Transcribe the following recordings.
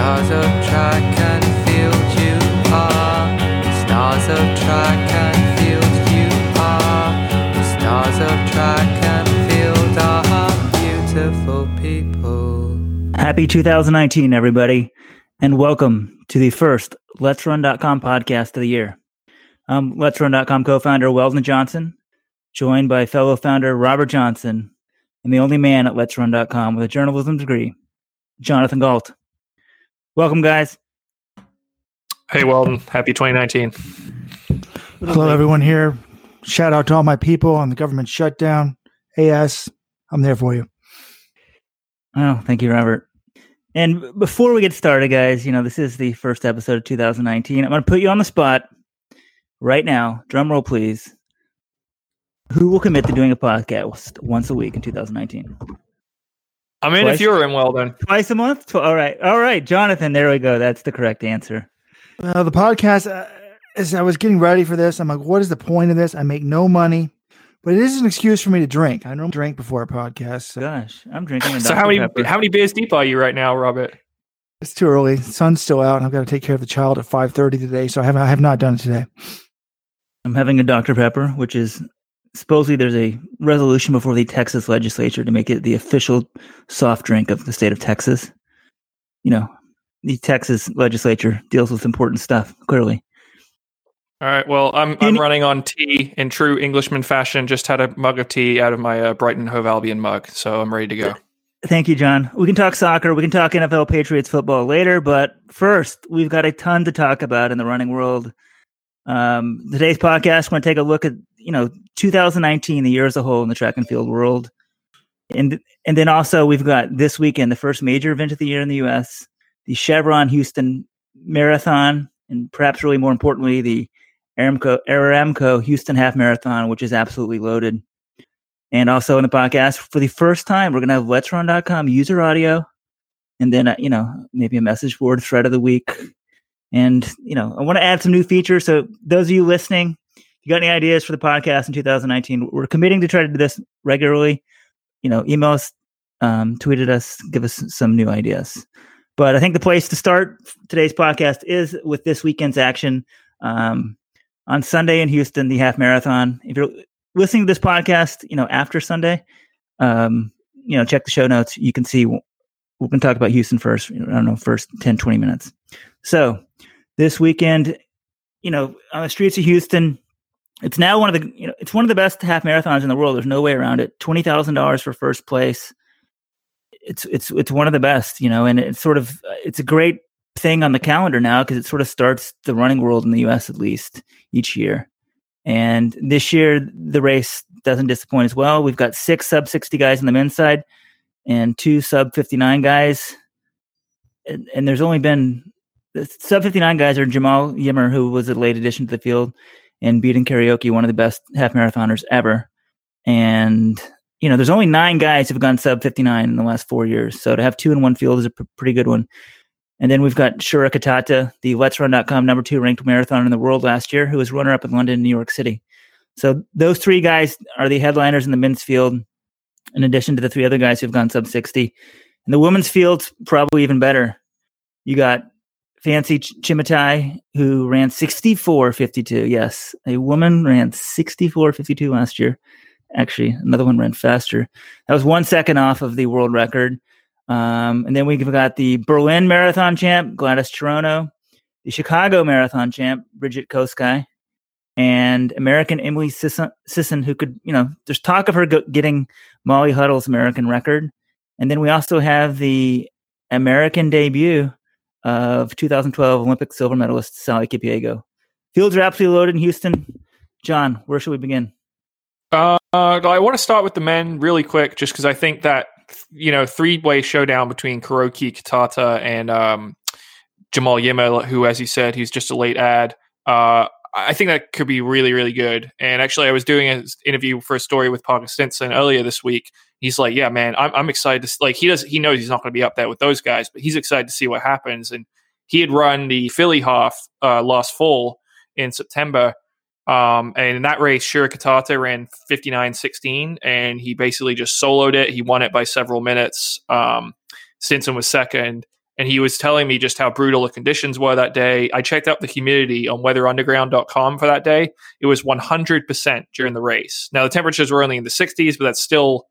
Stars of track and field you are. Stars of track and field you are. The stars of track and field are beautiful people. Happy 2019, everybody, and welcome to the first Let's Run.com podcast of the year. I'm Let's Run.com co founder Weldon Johnson, joined by fellow founder Robert Johnson, and the only man at Let's Run.com with a journalism degree, Jonathan Gault. Welcome, guys. Hey, Weldon. Happy 2019. Hello, everyone here. Shout out to all my people on the government shutdown. AS, I'm there for you. Oh, thank you, Robert. And before we get started, guys, you know, this is the first episode of 2019. I'm going to put you on the spot right now. Drum roll, please. Who will commit to doing a podcast once a week in 2019? I'm in Twice? if you're in, Weldon. Twice a month? Tw- all right. All right. Jonathan, there we go. That's the correct answer. Uh, the podcast, uh, as I was getting ready for this, I'm like, what is the point of this? I make no money, but it is an excuse for me to drink. I don't drink before a podcast. So Gosh, I'm drinking a So Dr. how many Pepper. how many beers deep are you right now, Robert? it's too early. The sun's still out, and I've got to take care of the child at 5:30 today. So I have I have not done it today. I'm having a Dr. Pepper, which is supposedly there's a resolution before the Texas legislature to make it the official soft drink of the state of Texas. You know, the Texas legislature deals with important stuff, clearly. All right. Well, I'm I'm running on tea in true Englishman fashion. Just had a mug of tea out of my uh, Brighton Hove Albion mug, so I'm ready to go. Thank you, John. We can talk soccer. We can talk NFL Patriots football later, but first, we've got a ton to talk about in the running world. Um, today's podcast, we're going to take a look at you know 2019, the year as a whole in the track and field world, and and then also we've got this weekend the first major event of the year in the U.S., the Chevron Houston Marathon, and perhaps really more importantly, the Aramco Aramco Houston Half Marathon, which is absolutely loaded. And also in the podcast, for the first time, we're going to have Let's Run.com user audio and then, uh, you know, maybe a message board thread of the week. And, you know, I want to add some new features. So, those of you listening, you got any ideas for the podcast in 2019, we're committing to try to do this regularly. You know, email us, um, tweet at us, give us some new ideas. But I think the place to start today's podcast is with this weekend's action. Um, on Sunday in Houston, the half marathon. If you're listening to this podcast, you know, after Sunday, um, you know, check the show notes. You can see we're going to talk about Houston first. I don't know, first 10, 20 minutes. So this weekend, you know, on the streets of Houston, it's now one of the, you know, it's one of the best half marathons in the world. There's no way around it. $20,000 for first place. It's, it's, it's one of the best, you know, and it's sort of, it's a great thing on the calendar now because it sort of starts the running world in the US at least each year. And this year, the race doesn't disappoint as well. We've got six sub 60 guys on the men's side and two sub 59 guys. And, and there's only been the sub 59 guys are Jemal Yimer, who was a late addition to the field, and beating Karoki, one of the best half marathoners ever. And, you know, there's only nine guys who've gone sub 59 in the last four years. So to have two in one field is a pretty good one. And then we've got Shura Kitata, the Let's Run.com number two ranked marathon in the world last year, who was runner up in London and New York City. So those three guys are the headliners in the men's field, in addition to the three other guys who've gone sub 60. And the women's field's probably even better. You got Fancy Ch- Chemutai, who ran 64.52. Yes, a woman ran 64.52 last year. Actually, another one ran faster. That was one second off of the world record. Um, and then we've got the Berlin Marathon champ, Gladys Cherono, the Chicago Marathon champ, Bridget Kosgei, and American Emily Sisson, Sisson who could, you know, there's talk of her go- getting Molly Huddle's American record. And then we also have the American debut of 2012 Olympic silver medalist Sally Kipyego. Fields are absolutely loaded in Houston. John, where should we begin? Uh, I want to start with the men really quick, just because I think that you know three way showdown between Karoki Kitata and um, Jemal Yimer, who, as you said, he's just a late ad. Uh, I think that could be really, really good. And actually, I was doing an interview for a story with Parker Stinson earlier this week. He's like, "Yeah, man, I'm, I'm excited to like." He does. He knows he's not going to be up there with those guys, but he's excited to see what happens. And he had run the Philly half uh, last fall in September. Um, and in that race, Shura Kitata ran 59.16 and he basically just soloed it. He won it by several minutes. Um, Stinson was second. and he was telling me just how brutal the conditions were that day. I checked out the humidity on weatherunderground.com for that day. It was 100% during the race. Now, the temperatures were only in the 60s, but that's still,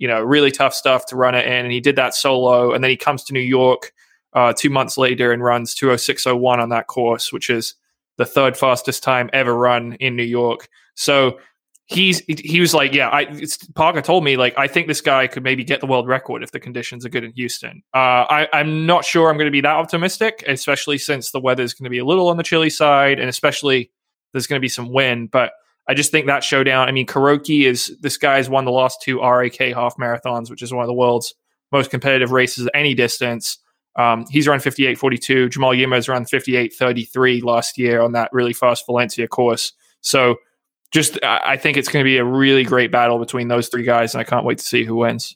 you know, really tough stuff to run it in. And he did that solo. And then he comes to New York uh, two months later and runs 206.01 on that course, which is the third fastest time ever run in New York. So he's he was like, yeah, I Parker told me like I think this guy could maybe get the world record if the conditions are good in Houston. Uh, I, I'm not sure I'm going to be that optimistic, especially since the weather is going to be a little on the chilly side, and especially there's going to be some wind. But I just think that showdown. I mean, Karoki is this guy's won the last two RAK half marathons, which is one of the world's most competitive races at any distance. Um, he's run 58.42. Jemal Yimer's run 58.33 last year on that really fast Valencia course. So just I think it's going to be a really great battle between those three guys, and I can't wait to see who wins.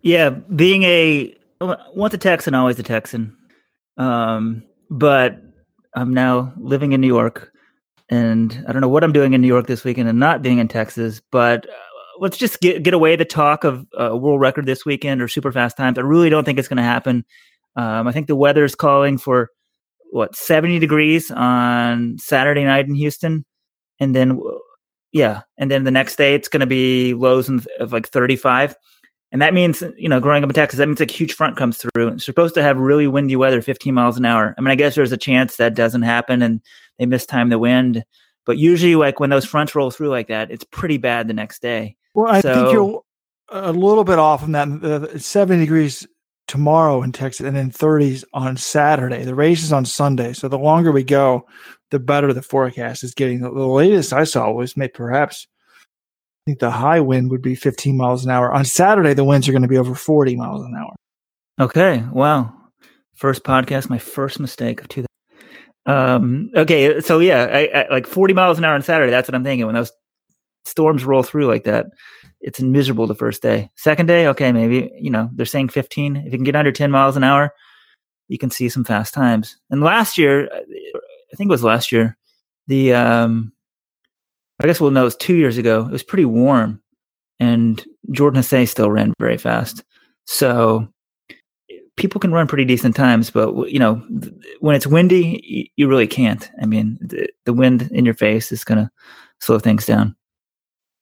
Yeah, being a once a Texan, always a Texan. Um, but I'm now living in New York, and I don't know what I'm doing in New York this weekend, and not being in Texas. But uh, let's just get get away the talk of a uh, world record this weekend or super fast times. I really don't think it's going to happen. Um, I think the weather is calling for what 70 degrees on Saturday night in Houston, and then yeah, and then the next day it's going to be lows of like 35. And that means, you know, growing up in Texas, that means like huge front comes through. It's supposed to have really windy weather, 15 miles an hour. I mean, I guess there's a chance that doesn't happen and they mistime the wind. But usually, like when those fronts roll through like that, it's pretty bad the next day. Well, I so, think you're a little bit off from that. Uh, 70 degrees tomorrow in Texas and then 30s on Saturday. The race is on Sunday. So the longer we go, the better the forecast is getting. The latest I saw was maybe perhaps I think the high wind would be 15 miles an hour. On Saturday, the winds are going to be over 40 miles an hour. Okay. Wow. First podcast, my first mistake of 2000. Um, okay. So yeah, I, I, like 40 miles an hour on Saturday. That's what I'm thinking when those storms roll through like that it's miserable the first day. Second day, okay, maybe you know they're saying 15. If you can get under 10 miles an hour, you can see some fast times. And last year, I think it was last year, the um, I guess we'll know it was two years ago. It was pretty warm, and Jordan Hasay still ran very fast. So people can run pretty decent times, but you know when it's windy, you really can't. I mean, the, the wind in your face is going to slow things down.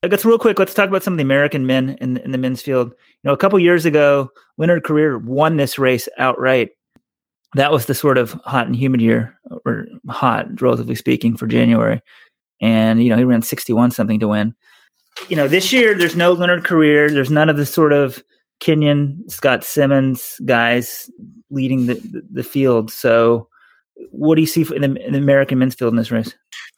I guess real quick, let's talk about some of the American men in, in the men's field. You know, a couple years ago, Leonard Korir won this race outright. That was the sort of hot and humid year, or hot, relatively speaking, for January. And, you know, he ran 61 something to win. You know, this year, there's no Leonard Korir, There's none of the sort of Kenyon, Scott Simmons guys leading the, the, field. So, what do you see in the, in the American men's field in this race?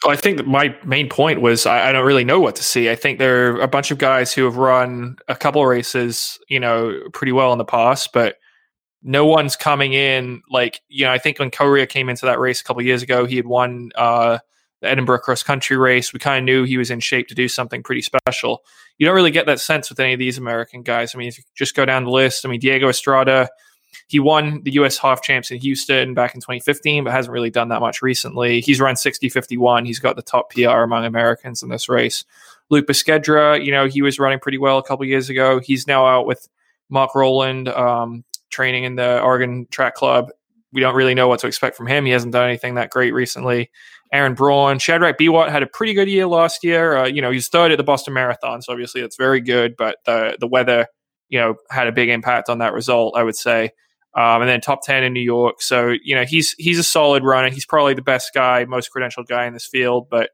I think my main point was I, I, don't really know what to see. I think there are a bunch of guys who have run a couple races, you know, pretty well in the past, but no one's coming in like you know. I think when Korir came into that race a couple years ago, he had won uh, the Edinburgh cross country race. We kind of knew he was in shape to do something pretty special. You don't really get that sense with any of these American guys. I mean, if you just go down the list, I mean, Diego Estrada he won the U.S. Half Champs in Houston back in 2015, but hasn't really done that much recently. He's run 60-51. He's got the top PR among Americans in this race. Luke Puskedra, you know, he was running pretty well a couple years ago. He's now out with Mark Rowland, um, training in the Oregon Track Club. We don't really know what to expect from him. He hasn't done anything that great recently. Aaron Braun, Shadrack Biwott had a pretty good year last year. Uh, you know, he's third at the Boston Marathon, so obviously that's very good. But the the weather, you know, had a big impact on that result. I would say um, and then top ten in New York. So you know he's he's a solid runner. He's probably the best guy, most credentialed guy in this field. But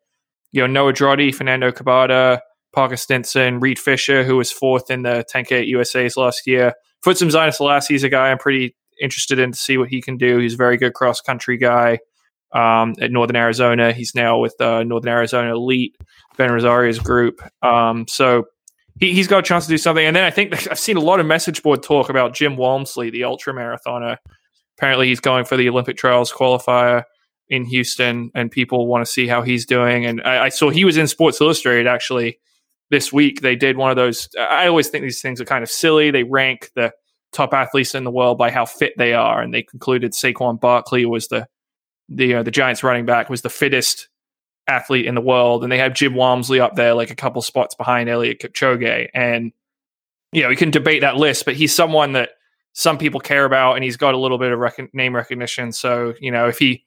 you know Noah Droddy, Fernando Cabada, Parker Stinson, Reed Fisher, who was fourth in the 10K USA's last year. Futsum Zainis is a guy I'm pretty interested in to see what he can do. He's a very good cross country guy um, at Northern Arizona. He's now with uh, Northern Arizona Elite, Ben Rosario's group. Um, so he, he's got a chance to do something. And then I think I've seen a lot of message board talk about Jim Walmsley, the ultra marathoner. Apparently, he's going for the Olympic trials qualifier in Houston, and people want to see how he's doing. And I, I saw he was in Sports Illustrated actually this week. They did one of those. I always think these things are kind of silly. They rank the top athletes in the world by how fit they are, and they concluded Saquon Barkley was the the uh, the Giants running back was the fittest athlete in the world, and they have Jim Walmsley up there, like a couple spots behind Eliud Kipchoge. And you know, we can debate that list, but he's someone that some people care about, and he's got a little bit of rec- name recognition. So you know, if he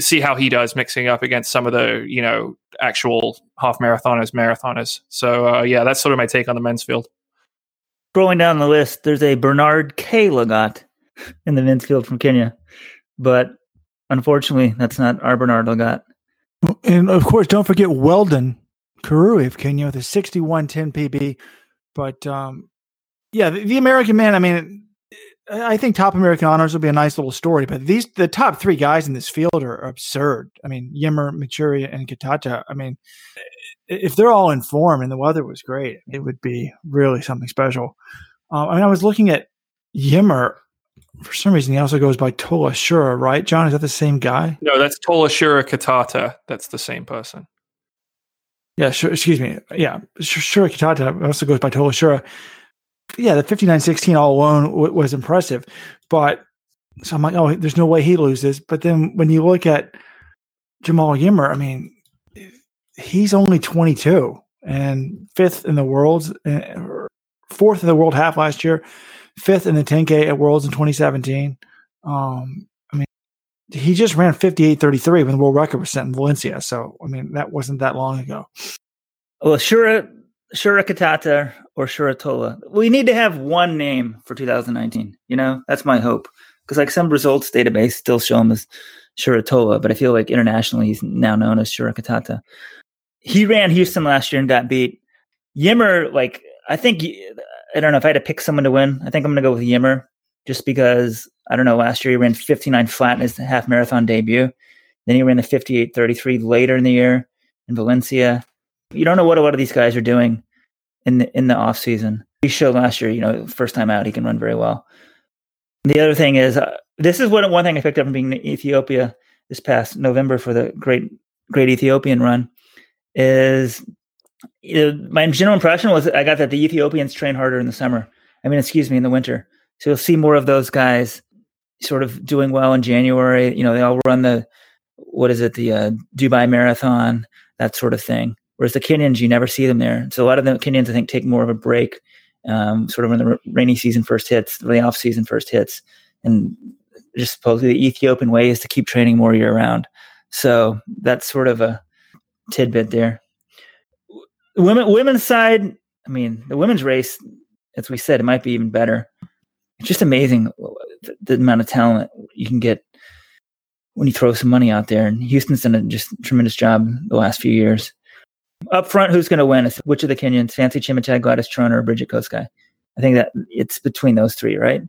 see how he does mixing up against some of the you know actual half marathoners, marathoners. So uh, yeah, that's sort of my take on the men's field. Scrolling down the list, there's a Bernard K. Lagat in the men's field from Kenya, but unfortunately, that's not our Bernard got. And of course, don't forget Weldon Kirui of Kenya with a 6110 PB. But um, yeah, the, the, American man, I mean, I think top American honors will be a nice little story, but these the top three guys in this field are absurd. I mean, Yimer, Muchiri, and Kitata. I mean, if they're all in form and the weather was great, it would be really something special. Um, I mean, I was looking at Yimer. For some reason, he also goes by Tola Shura, right? John, is that the same guy? No, that's Tola Shura Kitata. That's the same person. Yeah, sure, excuse me. Yeah, Shura Kitata also goes by Tola Shura yeah, the 59-16 all alone w- was impressive, but so I'm like, oh, there's no way he loses. But then when you look at Jemal Yimer, I mean, he's only 22 and fifth in the world's, uh, fourth in the world half last year, fifth in the 10K at Worlds in 2017. Um, I mean, he just ran 58.33 when the world record was set in Valencia. So, I mean, that wasn't that long ago. Well, sure, Shura Kitata or Shuratola. We need to have one name for 2019. You know, that's my hope. Because like some results database still show him as Shuratola, but I feel like internationally he's now known as Shura Kitata. He ran Houston last year and got beat. Yimer, like I think I don't know if I had to pick someone to win. I think I'm going to go with Yimer just because I don't know. Last year he ran 59 flat in his half marathon debut. Then he ran the 58:33 later in the year in Valencia you don't know what a lot of these guys are doing in the in the off season. He showed last year, you know, first time out, he can run very well. The other thing is, uh, this is what one thing I picked up from being in Ethiopia this past November for the great great Ethiopian run is know, my general impression was I got that the Ethiopians train harder in the summer. I mean, excuse me, in the winter. So you'll see more of those guys sort of doing well in January. You know, they all run the what is it, the uh, Dubai Marathon, that sort of thing. Whereas the Kenyans, you never see them there. So a lot of the Kenyans, I think, take more of a break, um, sort of when the rainy season first hits, the off season first hits, and just supposedly the Ethiopian way is to keep training more year round. So that's sort of a tidbit there. Women, women's side, I mean, the women's race, as we said, it might be even better. It's just amazing the, the amount of talent you can get when you throw some money out there. And Houston's done a just tremendous job the last few years. Up front, who's going to win? Which of the Kenyans? Fancy Chemutai, Gladys Cherono, or Bridget Kosgei? I think that it's between those three, right?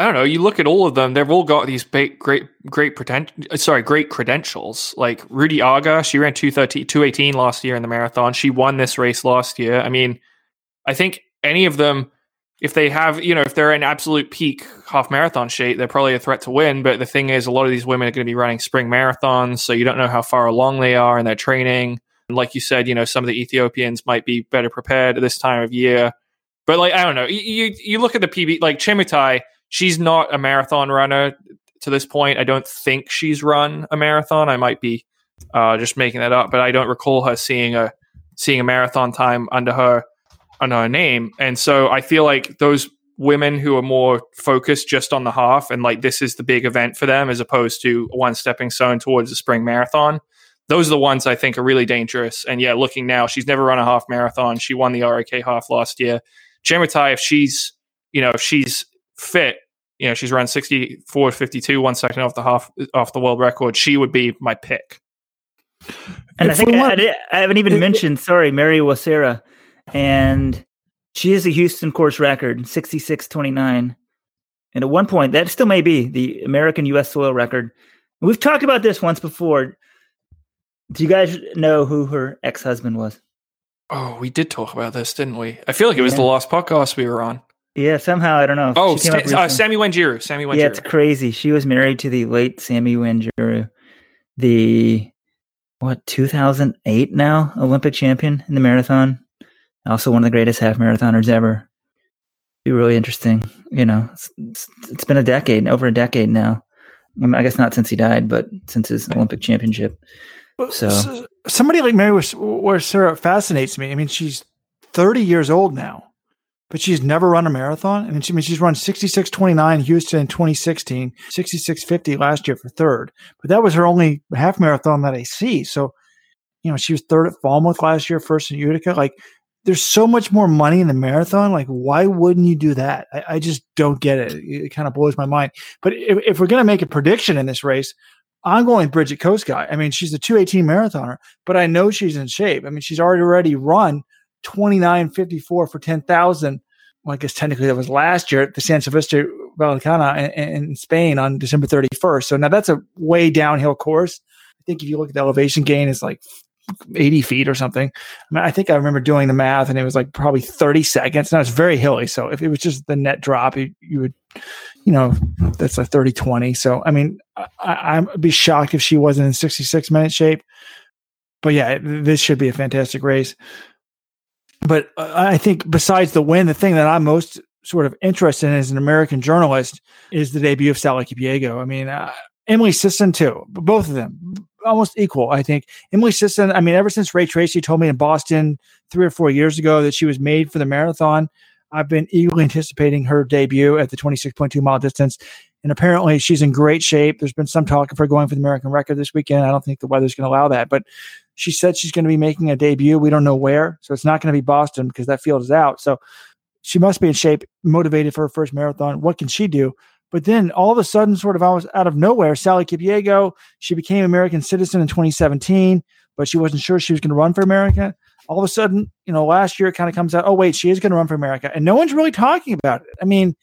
I don't know. You look at all of them; they've all got these great, great, great potential. Sorry, great credentials. Like Ruti Aga, she ran 213, 218 last year in the marathon. She won this race last year. I mean, I think any of them, if they have, you know, if they're in absolute peak half marathon shape, they're probably a threat to win. But the thing is, a lot of these women are going to be running spring marathons, so you don't know how far along they are in their training. And like you said, you know, some of the Ethiopians might be better prepared at this time of year. But like, I don't know. You you look at the PB, like Chemutai, she's not a marathon runner to this point. I don't think she's run a marathon. I might be uh, just making that up, but I don't recall her seeing a seeing a marathon time under her under her name. And so I feel like those women who are more focused just on the half and like this is the big event for them as opposed to one stepping stone towards the spring marathon those are the ones I think are really dangerous. And yeah, looking now, she's never run a half marathon. She won the RAK half last year. Chemutai, if she's, you know, if she's fit, you know, she's run 64 52, one second off the half off the world record, she would be my pick. And I think I, I, I, haven't even mentioned, sorry, Mary Wacera. And she has a Houston course record, 66 29. And at one point, that still may be the American US soil record. We've talked about this once before. Do you guys know who her ex husband was? Oh, we did talk about this, didn't we? I feel like it was yeah. the last podcast we were on. Yeah, somehow I don't know. Oh, St- uh, Sammy Wanjiru. Sammy Wanjiru. Yeah, it's crazy. She was married to the late Sammy Wanjiru, the what 2008 now Olympic champion in the marathon. Also one of the greatest half marathoners ever. Be really interesting. You know, it's, it's, it's been a decade, over a decade now. I, mean, I guess not since he died, but since his Olympic championship. So somebody like Mary Sarah fascinates me. I mean, she's 30 years old now. But she's never run a marathon. I mean, she, I mean, she's run 66.29 Houston in 2016, 66.50 last year for third, but that was her only half marathon that I see. So, you know, she was third at Falmouth last year, first in Utica. Like, there's so much more money in the marathon. Like, why wouldn't you do that? I, I just don't get it. It, it kind of blows my mind. But if, if we're going to make a prediction in this race, I'm going Bridget Kosgei. I mean, she's a 218 marathoner, but I know she's in shape. I mean, she's already already run 29.54 for 10,000. Well, I guess technically that was last year at the San Silvestre Vallecana in, in Spain on December 31st. So now that's a way downhill course. I think if you look at the elevation gain, it's like 80 feet or something. I, mean, I think I remember doing the math and it was like probably 30 seconds. Now it's very hilly. So if it was just the net drop, you, you would, you know, that's a 30 20. So, I mean, I, I'd be shocked if she wasn't in 66 minute shape. But yeah, this should be a fantastic race but I think besides the win, the thing that I'm most sort of interested in as an American journalist is the debut of Sally Kipyego. I mean, uh, Emily Sisson too, both of them almost equal. I think Emily Sisson. I mean, ever since Ray Treacy told me in Boston three or four years ago that she was made for the marathon, I've been eagerly anticipating her debut at the 26.2 mile distance. And apparently, she's in great shape. There's been some talk of her going for the American record this weekend. I don't think the weather's going to allow that, but she said she's going to be making a debut. We don't know where. So it's not going to be Boston because that field is out. So she must be in shape, motivated for her first marathon. What can she do? But then all of a sudden, sort of almost out of nowhere, Sally Kipyego, she became American citizen in 2017, but she wasn't sure she was going to run for America. All of a sudden, you know, last year it kind of comes out, oh, wait, she is going to run for America. And no one's really talking about it. I mean,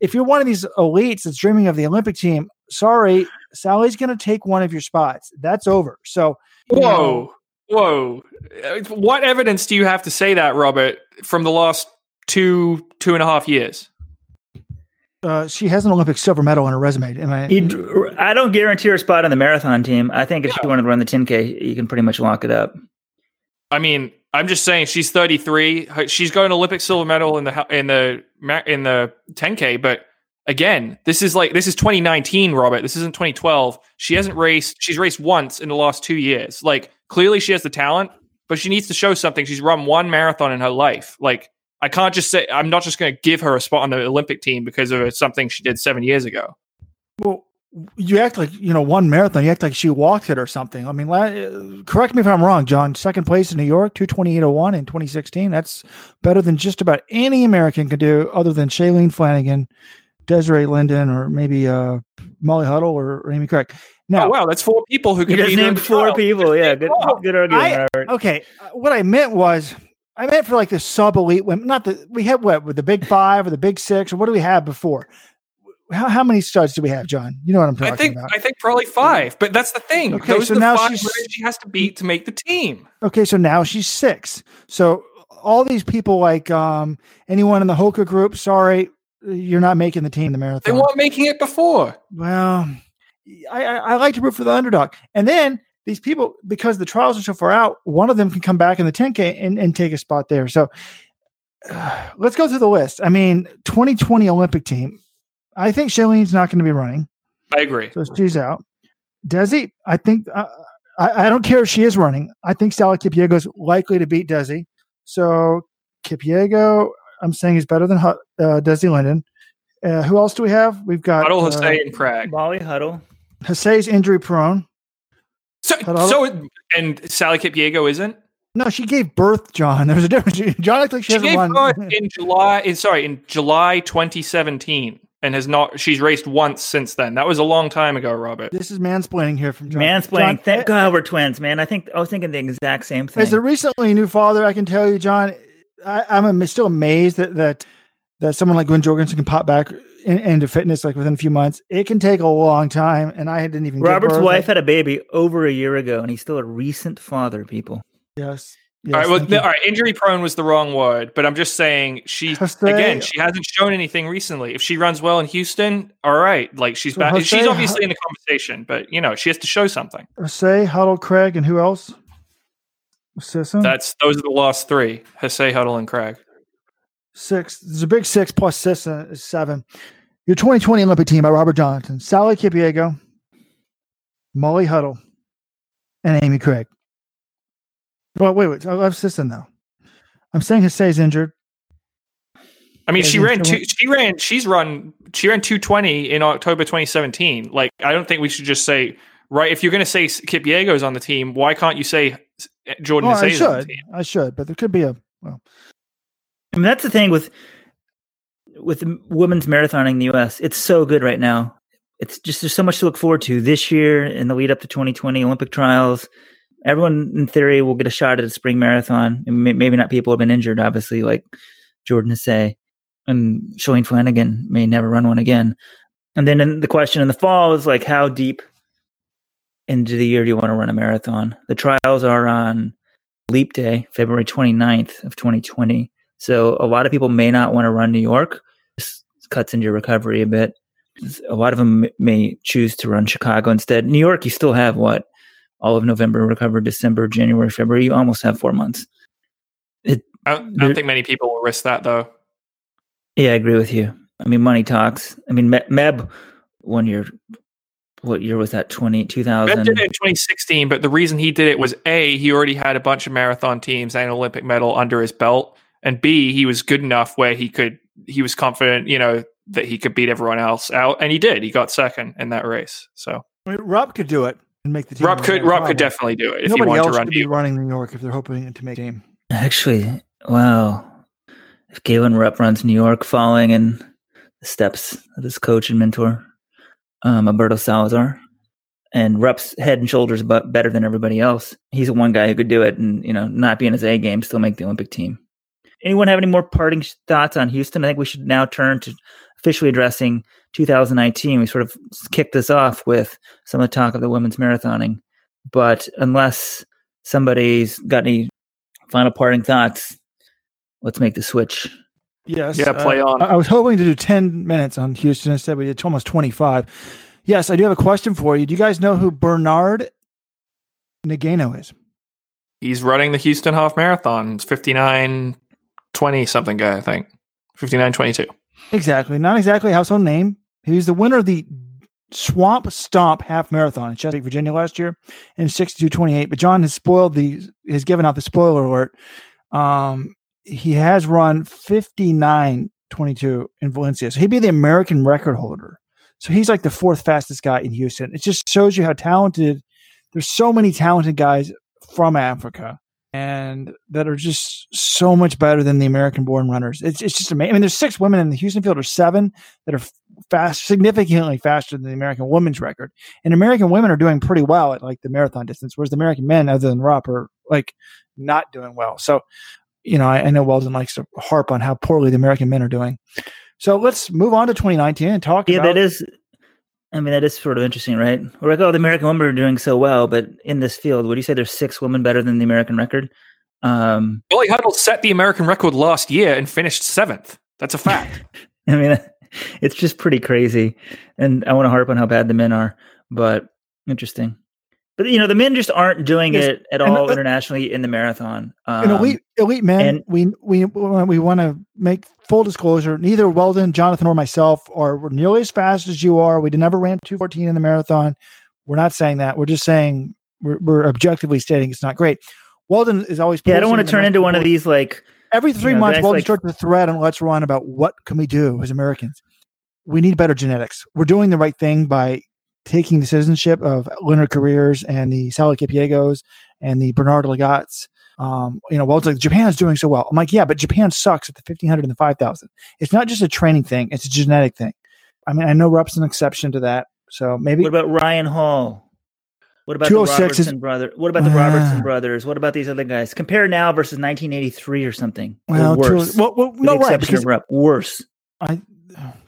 if you're one of these elites that's dreaming of the Olympic team, sorry, Sally's going to take one of your spots. That's over. So, Whoa. Whoa. Uh, what evidence do you have to say that, Robert, from the last two, two and a half years? Uh, she has an Olympic silver medal on her resume. Am I? I don't guarantee her spot on the marathon team. I think if yeah. she wanted to run the 10K, you can pretty much lock it up. I mean, I'm just saying she's 33. She's got an Olympic silver medal in the in the in the 10K, but again, this is like this is 2019, Robert. This isn't 2012. She hasn't raced. She's raced once in the last two years. Like clearly, she has the talent, but she needs to show something. She's run one marathon in her life. Like I can't just say I'm not just going to give her a spot on the Olympic team because of something she did seven years ago. Well, you act like you know one marathon. You act like she walked it or something. I mean, la- correct me if I'm wrong, John. Second place in New York, two twenty eight oh one in 2016. That's better than just about any American could do, other than Shalane Flanagan Desiree Linden or maybe uh, Molly Huddle or, or Amy Cragg. Now, oh, wow, that's four people who can just named four trial. people. Yeah, good, good argument. I, Robert. Okay, uh, what I meant was I meant for like the sub elite women. Not the we had what with the big five or the big six or what do we have before? How, how many studs do we have, John? You know what I'm talking I think, about. I think probably five, but that's the thing. Okay, Those so now she has to beat to make the team. Okay, so now she's six. So all these people like um, anyone in the Hoka group, sorry, you're not making the team, the marathon. They weren't making it before. Well, I, I, I like to root for the underdog. And then these people, because the trials are so far out, one of them can come back in the 10K and, and take a spot there. So uh, let's go through the list. I mean, 2020 Olympic team. I think Shalane's not going to be running. I agree. So she's out. Desi, I think uh, I, I, don't care if she is running. I think Sally Kipyego is likely to beat Desi. So Kipyego, I'm saying he's better than uh, Desi Linden. Uh, who else do we have? We've got Huddle, uh, Hasay, and Cragg. Molly Huddle. Hasay's injury prone. So, so and Sally Kipyego isn't. No, she gave birth, John. There's a difference. John looked like she, she hasn't gave run. birth in July. In, sorry, in July 2017, and has not. She's raced once since then. That was a long time ago, Robert. This is mansplaining here from John. Mansplaining. John, Thank eh, God we're twins, man. I think I was thinking the exact same thing. As a recently new father, I can tell you, John, I, am still amazed that that that someone like Gwen Jorgensen can pop back in, into fitness like within a few months. It can take a long time, and I didn't even. Robert's wife had a baby over a year ago, and he's still a recent father. People. Yes. Yes, all right. Well, the, all right. Injury prone was the wrong word, but I'm just saying she again. She hasn't shown anything recently. If she runs well in Houston, all right. Like she's so back. Jose, she's obviously in the conversation, but you know she has to show something. Say Huddle, Cragg, and who else? Sisson? That's those are the last three: Hasay, Huddle, and Cragg. Six. There's a big six plus Sisson is seven. Your 2020 Olympic team by Robert Johnson, Sally Kipyego, Molly Huddle, and Amy Cragg. Well, wait, wait. I have Sisson though. I'm saying Hasay's injured. I mean, she ran two, she ran she's run she ran 220 in October 2017. Like I don't think we should just say right if you're going to say Kipyego's on the team, why can't you say Jordan Well, I Hasay's on the should. team? I should, but there could be a well. I mean, that's the thing with with women's marathoning in the U.S. It's so good right now. It's just there's so much to look forward to this year in the lead up to 2020 Olympic trials. Everyone, in theory, will get a shot at a spring marathon. Maybe not people who have been injured, obviously, like Jordan Hasay and Shalane Flanagan may never run one again. And then the question in the fall is like, how deep into the year do you want to run a marathon? The trials are on Leap Day, February 29th of 2020. So a lot of people may not want to run New York. This cuts into your recovery a bit. A lot of them may choose to run Chicago instead. New York, you still have what? All of November, recover, December, January, February. You almost have four months. I don't, I don't think many people will risk that though. Yeah, I agree with you. I mean, money talks. I mean, Me- Meb, one year, what year was that? 20, Meb 2000? did it in 2016, but the reason he did it was A, he already had a bunch of marathon teams and an Olympic medal under his belt, and B, he was good enough where he could he was confident, you know, that he could beat everyone else out, and he did. He got second in that race. So I mean, Rob could do it and make the team. Rob could Rob could definitely do it if Nobody he wanted else to run. could New be running New York if they're hoping to make game. Actually, wow. If Galen Rupp runs New York following in the steps of his coach and mentor, um, Alberto Salazar, and Rupp's head and shoulders but better than everybody else. He's the one guy who could do it and, you know, not be in his A game, still make the Olympic team. Anyone have any more parting thoughts on Houston? I think we should now turn to officially addressing 2019. We sort of kicked this off with some of the talk of the women's marathoning. But unless somebody's got any final parting thoughts, let's make the switch. Yes. Yeah, play uh, on. I was hoping to do 10 minutes on Houston. Instead, we did almost 25. Yes, I do have a question for you. Do you guys know who Bernard Nagano is? He's running the Houston Half Marathon. It's 59 20 something guy, I think. 59 22. Exactly. Not exactly a household name. He was the winner of the Swamp Stomp Half Marathon in Chesapeake, Virginia last year in 62.28. But John has spoiled the, has given out the spoiler alert. Um, he has run 59.22 in Valencia. So he'd be the American record holder. So he's like the fourth fastest guy in Houston. It just shows you how talented, there's so many talented guys from Africa and that are just so much better than the American born runners. It's, it's just amazing. I mean, there's six women in the Houston field, or seven that are fast, significantly faster than the American women's record. And American women are doing pretty well at like the marathon distance, whereas the American men, other than Rupp, are like not doing well. So, you know, I, I know Weldon likes to harp on how poorly the American men are doing. So let's move on to 2019 and talk Yeah, about that is. I mean, that is sort of interesting, right? We're like, oh, the American women are doing so well, but in this field, would you say there's six women better than the American record? Um, Billy Huddle set the American record last year and finished seventh. That's a fact. I mean, it's just pretty crazy, and I want to harp on how bad the men are, but interesting. But you know, the men just aren't doing Yes, it at and, all uh, internationally in the marathon. Um, elite elite men, and- we we we want to make full disclosure. Neither Weldon, Jonathan, or myself are we're nearly as fast as you are. We never ran two fourteen in the marathon. We're not saying that. We're just saying we're, we're objectively stating it's not great. Weldon is always. yeah, I don't want to turn into one of these like Every three know, months, Weldon like- starts a thread and Let's Run about what can we do as Americans. We need better genetics. We're doing the right thing by taking the citizenship of Leonard Korirs and the Sally Kipyegos and the Bernard Lagats. Um, you know, Weldon's like, Japan's doing so well. I'm like, yeah, but Japan sucks at the 1500 and the 5000. It's not just a training thing, it's a genetic thing. I mean, I know Rupp's an exception to that. So maybe What about Ryan Hall? What about the 206 is- Robertson brother? What about the Ah. Robertson brothers? What about these other guys? Compare now versus 1983 or something. Or well, worse. well, well no, right, because worse. I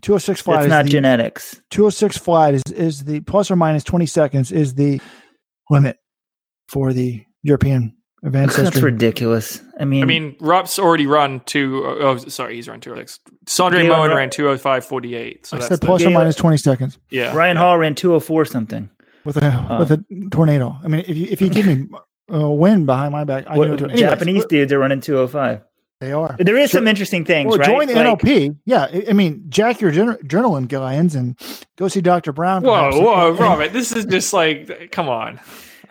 206 flight That's is not the, genetics. 206 flight is, is the plus or minus 20 seconds is the limit for the European advanced That's ridiculous. I mean, I mean, Rupp's already run two oh oh, sorry, he's run two oh six. Sondre Galen Moen Rupp- ran two oh five forty eight. So I that's said the, plus or Galen- minus 20 seconds yeah. Ryan yeah. Hall ran 204 something. with a uh, with a tornado. I mean, if you if you give me a win behind my back, I What, know what to- anyways, Japanese dudes are running 205. They are. There is Sure. some interesting things, Well, right? join the Like- NLP. Yeah, I- I mean, jack your jour- journaling guides and go see Dr. Brown. Whoa, perhaps. whoa, Robert! This is just like, come on.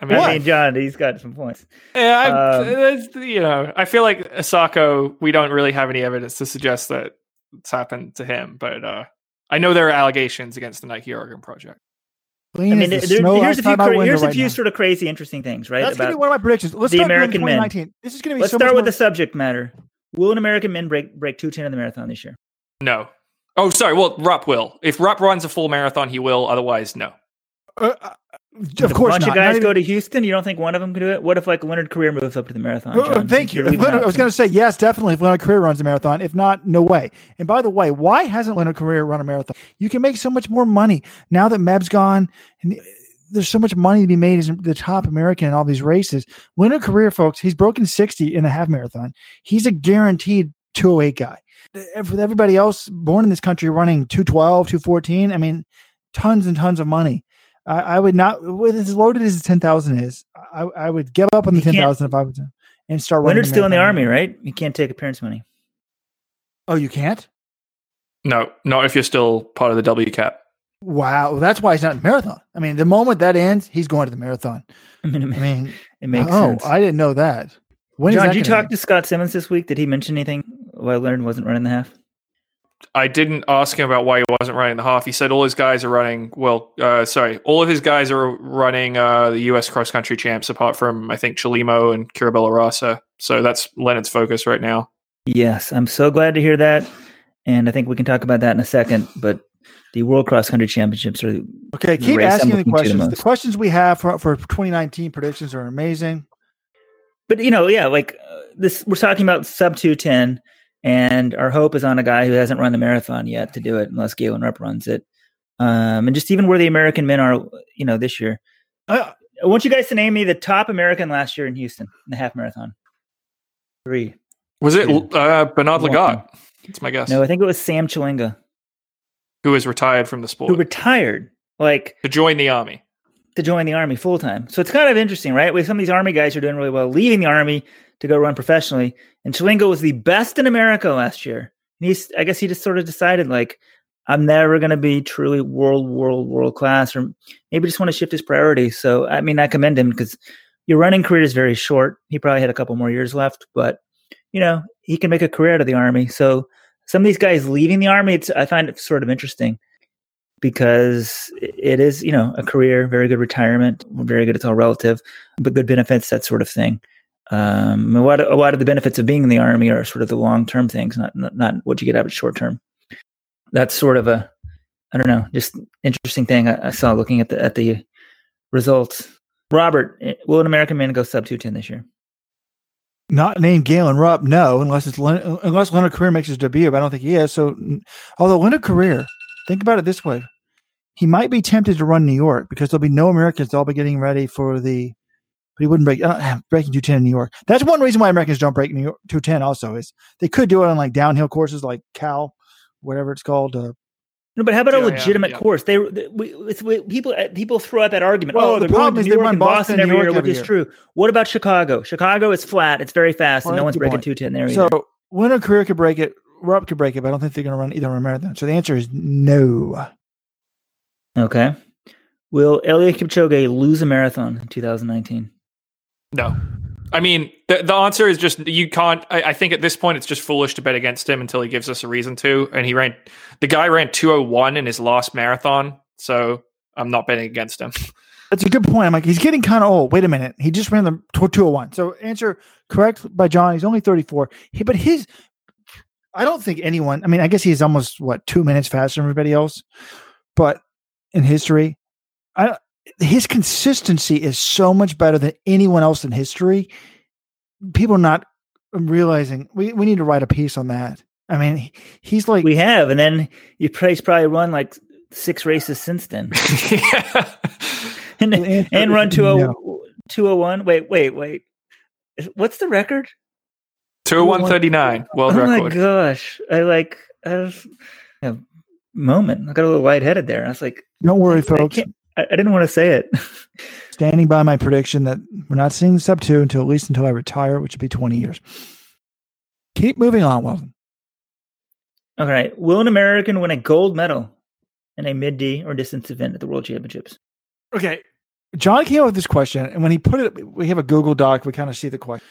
I mean, I mean, John, he's got some points. yeah, I, Um, that's- you know, I feel like Asako. We don't really have any evidence to suggest that it's happened to him, but uh, I know there are allegations against the Nike Oregon project. I mean, there, here's a few, cra- here's a few right sort of crazy, interesting things, right? That's going to be one of my predictions. Let's the start American men. This is going to be. Let's so start with more... the subject matter. Will an American men break break two ten in the marathon this year? No. Oh, sorry. Well, Rupp will. If Rupp runs a full marathon, he will. Otherwise, no. Uh, uh of course, a bunch not. of guys not go to Houston. You don't think one of them can do it? What if like Leonard Korir moves up to the marathon? Uh, thank you. Leonard, I was going to say yes, definitely. If Leonard Korir runs a marathon, if not, no way. And by the way, why hasn't Leonard Korir run a marathon? You can make so much more money now that Meb's gone, and there's so much money to be made as the top American in all these races. Leonard Korir, folks, he's broken 60 in a half marathon. He's a guaranteed 208 guy. For everybody else born in this country running 212, 214, I mean, tons and tons of money. I, I would not, with as loaded as 10,000 is, I, I would give up on the 10,000 if I was and start running. Leonard's still in the army, right? You can't take appearance money. Oh, you can't? No, not if you're still part of the W cap. Wow, that's why he's not in marathon. I mean, the moment that ends, he's going to the marathon. I mean, I mean it makes sense. oh, sense. I didn't know that. When John, did you talk end? to Scott Simmons this week? Did he mention anything why Leonard wasn't running the half? I didn't ask him about why he wasn't running the half. He said all his guys are running. Well, uh, sorry, all of his guys are running uh, the U.S. cross country champs, apart from I think Chelimo and Kirabella Rasa. So that's Leonard's focus right now. Yes, I'm so glad to hear that, and I think we can talk about that in a second. But the World Cross Country Championships are okay. Keep asking the questions. The, the questions we have for for 2019 predictions are amazing. But you know, yeah, like uh, this, we're talking about sub 210 and our hope is on a guy who hasn't run the marathon yet to do it, unless Galen Rupp runs it. Um, and just even where the American men are, you know, this year. Uh, I want you guys to name me the top American last year in Houston in the half marathon. Three. Was it uh, Bernard Lagat? That's my guess. No, I think it was Sam Chelanga. Who was retired from the sport. Who retired, like to join the army. To join the army full time. So it's kind of interesting, right? With some of these army guys who are doing really well, leaving the army to go run professionally. And Chelanga was the best in America last year. And he's, I guess he just sort of decided like, I'm never going to be truly world, world, world class, or maybe just want to shift his priorities. So, I mean, I commend him because your running career is very short. He probably had a couple more years left, but you know, he can make a career out of the army. So, some of these guys leaving the army, it's, I find it sort of interesting because it is, you know, a career, very good retirement, very good. It's all relative, but good benefits, that sort of thing. Um, a lot, of, a lot of the benefits of being in the army are sort of the long term things, not, not, not what you get out of short term. That's sort of a, I don't know, just interesting thing I, I, saw looking at the at the results. Robert, eh, will an American man go sub two ten this year? Not named Galen Rupp, no, unless it's unless Leonard Korir makes his debut, but I don't think he is. So, although Leonard Korir, think about it this way: he might be tempted to run New York because there'll be no Americans. They'll be getting ready for the but he wouldn't break uh, breaking 210 in New York. That's one reason why Americans don't break New York 210 also is they could do it on like downhill courses like Cal, whatever it's called. Uh, no, but how about a legitimate yeah, yeah. course? They, they we, we, people uh, people throw out that argument. Well, oh, the problem is New they York run Boston, Boston every year, which is true. What about Chicago? Chicago is flat. It's very fast, well, and no one's breaking 210 there. So either. a Korir could break it. Rupp could break it, but I don't think they're going to run either on a marathon. So the answer is no. Okay. Will Eliud Kipchoge lose a marathon in 2019? No. I mean, the, the answer is just you can't. I, I, think at this point it's just foolish to bet against him until he gives us a reason to. And he ran, the guy ran 201 in his last marathon. So I'm not betting against him. That's a good point. I'm like, he's getting kind of old. Wait a minute. He just ran the 201. So answer correct by John. He's only 34. He, but his, I don't think anyone, I mean, I guess he's almost, what, two minutes faster than everybody else. But in history, I, his consistency is so much better than anyone else in history. People are not realizing we, we need to write a piece on that. I mean, he's like we have, and then you he's probably run like six races since then. and, and run 201. Wait, wait, wait. What's the record? 201.39 world oh record. Oh my gosh. I like I was a moment. I got a little lightheaded there. I was like, don't worry, folks. I, I didn't want to say it. Standing by my prediction that we're not seeing sub two until at least until I retire, which would be 20 years. Keep moving on, Wilson. All right. Will an American win a gold medal in a mid D or distance event at the World Championships? Okay. John came up with this question, and when he put it, we have a Google Doc. We kind of see the question.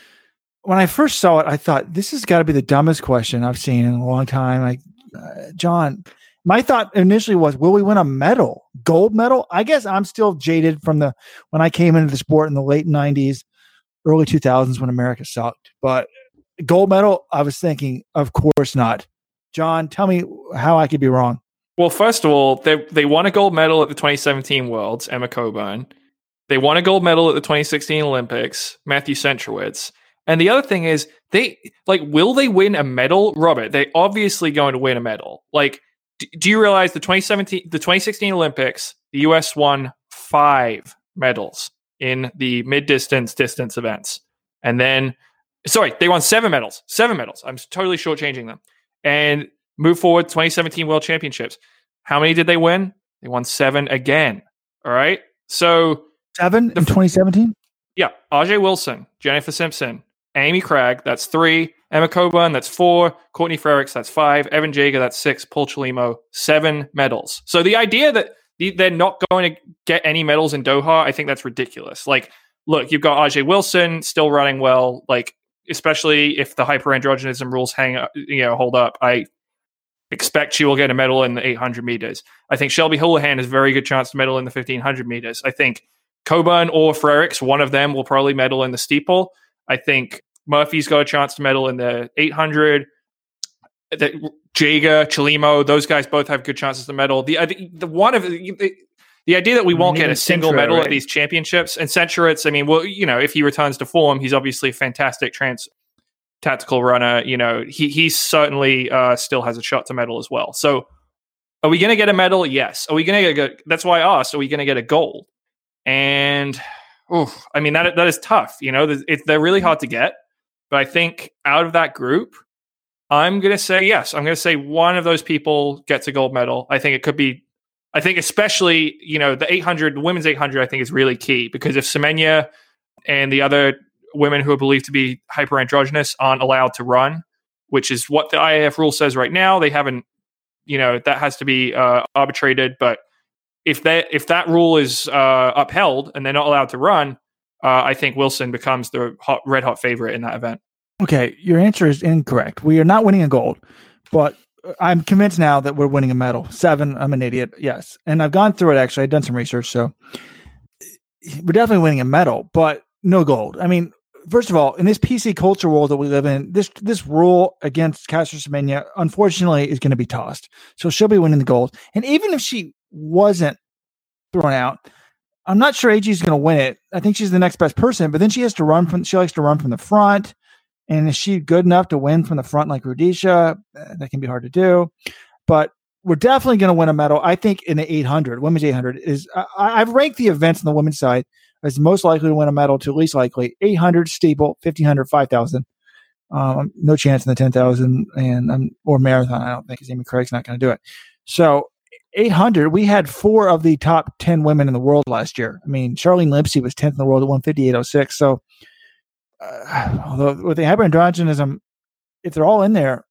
When I first saw it, I thought this has got to be the dumbest question I've seen in a long time. Like, uh, John, my thought initially was, will we win a medal, gold medal? I guess I'm still jaded from the when I came into the sport in the late '90s, early 2000s when America sucked. But gold medal, I was thinking, of course not. John, tell me how I could be wrong. Well, first of all, they they won a gold medal at the 2017 Worlds, Emma Coburn. They won a gold medal at the 2016 Olympics, Matthew Centrowitz. And the other thing is, they like, will they win a medal, Robert? They're obviously going to win a medal. Like, do you realize the 2017, the 2016 Olympics, the U.S. won five medals in the mid distance distance events, and then, sorry, they won seven medals, seven medals. I'm totally shortchanging them. And move forward, 2017 World Championships. How many did they win? They won seven again. All right, so Seven in 2017? yeah, Ajeé Wilson, Jennifer Simpson, Amy Cragg, that's three. Emma Coburn, that's four. Courtney Frerichs, that's five. Evan Jager, that's six. Paul Chelimo, seven medals. So the idea that they're not going to get any medals in Doha, I think that's ridiculous. Like, look, you've got Ajeé Wilson still running well. Like, especially if the hyperandrogenism rules hang, you know, hold up. I expect she will get a medal in the 800 meters. I think Shelby Houlihan has a very good chance to medal in the 1500 meters. I think Coburn or Frerichs, one of them will probably medal in the steeple. I think Murphy's got a chance to medal in the 800. That Jager, Chelimo, those guys both have good chances to medal. The I think the one of the, the idea that we won't get a single medal right? at these championships and Centrowitz, I mean, well, you know, if he returns to form, he's obviously a fantastic trans tactical runner. You know, he he certainly uh, still has a shot to medal as well. So, are we going to get a medal? Yes. Are we going to get? A, that's why I asked. Are we going to get a gold? And oh, I mean that that is tough. You know, it, they're really hard to get. But I think out of that group, I'm going to say yes. I'm going to say one of those people gets a gold medal. I think it could be. I think especially you know the 800, the women's 800. I think is really key because if Semenya and the other women who are believed to be hyperandrogynous aren't allowed to run, which is what the IAAF rule says right now. They haven't, you know, that has to be uh, arbitrated. But if that if that rule is uh, upheld and they're not allowed to run, uh, I think Wilson becomes the hot, red hot favorite in that event. Okay, your answer is incorrect. We are not winning a gold, but I'm convinced now that we're winning a medal. Seven, I'm an idiot. Yes. And I've gone through it actually. I've done some research. So we're definitely winning a medal, but no gold. I mean, first of all, in this PC culture world that we live in, this this rule against Caster Semenya, unfortunately, is going to be tossed. So she'll be winning the gold. And even if she wasn't thrown out, I'm not sure AG is going to win it. I think she's the next best person, but then she has to run from. She likes to run from the front. And is she good enough to win from the front like Rudisha? Uh, That can be hard to do. But we're definitely going to win a medal. I think in the 800, women's 800 is. I, I've ranked the events on the women's side as most likely to win a medal to least likely 800 steeple, 1500, 5000. Um, no chance in the 10,000 and um, or marathon. I don't think Amy Cragg's not going to do it. So 800, we had four of the top 10 women in the world last year. I mean, Charlene Lipsey was 10th in the world at 158.06. So, uh, although with the hyperandrogenism, if they're all in there,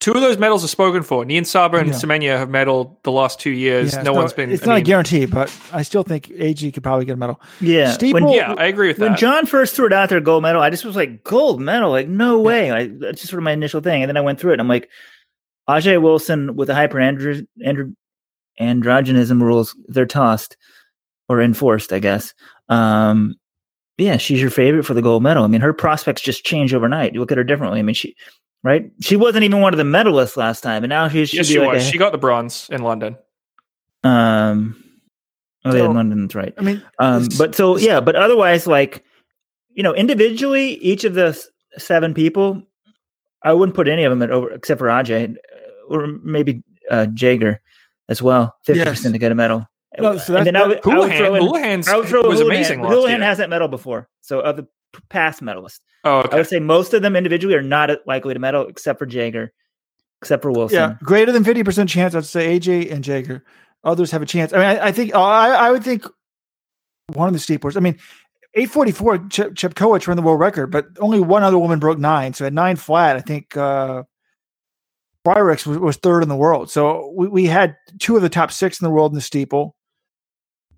Two of those medals are spoken for. Niyonsaba and Yeah. Semenya have medaled the last two years. yeah, no so one's been. It's I not a guarantee, but I still think AG could probably get a medal. Yeah. Steeple- When, Yeah, I agree with when that. When John first threw it out there, gold medal, I just was like, gold medal? Like, no way. I, that's just sort of my initial thing. And then I went through it and I'm like, Ajeé Wilson with the hyperandro- andro- androgenism rules, they're tossed or enforced, I guess. Um, yeah, she's your favorite for the gold medal. I mean, her prospects just change overnight. You look at her differently. I mean, she, right? She wasn't even one of the medalists last time, and now she's yes, she like was. a- She got the bronze in London. um, oh, yeah, So- London, that's right. I mean, Um, but so yeah, but otherwise, like you know, individually, each of the s- seven people, I wouldn't put any of them at over except for Ajeé or maybe uh, Jager as well, fifty Yes. percent to get a medal. No, so and then I that's- would, I would Houlihan, throw in, Houlihan's I would throw was Houlihan. amazing last Houlihan hasn't medal before, so of the past medalists, oh, I would say most of them individually are not likely to medal, except for Jager, except for Wilson. yeah, greater than 50% chance, I'd say AJ and Jager. Others have a chance. I mean, I, I think, uh, I, I would think one of the steeplers, I mean, 844, Chip, Chip ran the world record, but only one other woman broke nine. So at nine flat, I think uh, Frerichs was, was third in the world. So we, we had two of the top six in the world in the steeple.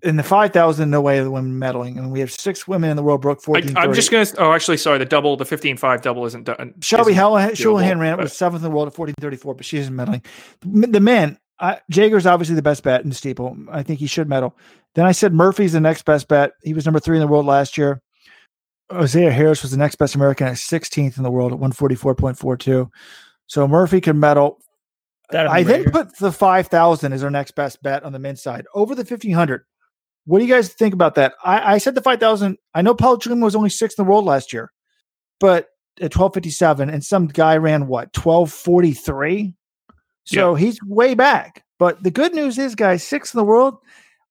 in the five thousand, no way of the women medaling, and we have six women in the world broke I, fourteen. I'm just gonna. Oh, actually, sorry. The double, the 15-5 double isn't done. Shelby Houlihan ran was seventh in the world at fourteen thirty four, but she isn't medaling. The, the men, I, Jager's obviously the best bet in the steeple. I think he should medal. Then I said Murphy's the next best bet. He was number three in the world last year. Isaiah Harris was the next best American at 16th in the world at 144.42. So Murphy can medal. I then put the 5,000 as our next best bet on the men's side over the 1,500. What do you guys think about that? I, I said the 5,000. I know Paul Chelimo was only sixth in the world last year, but at 1257, and some guy ran what, 1243? So he's way back. But the good news is, guys, sixth in the world,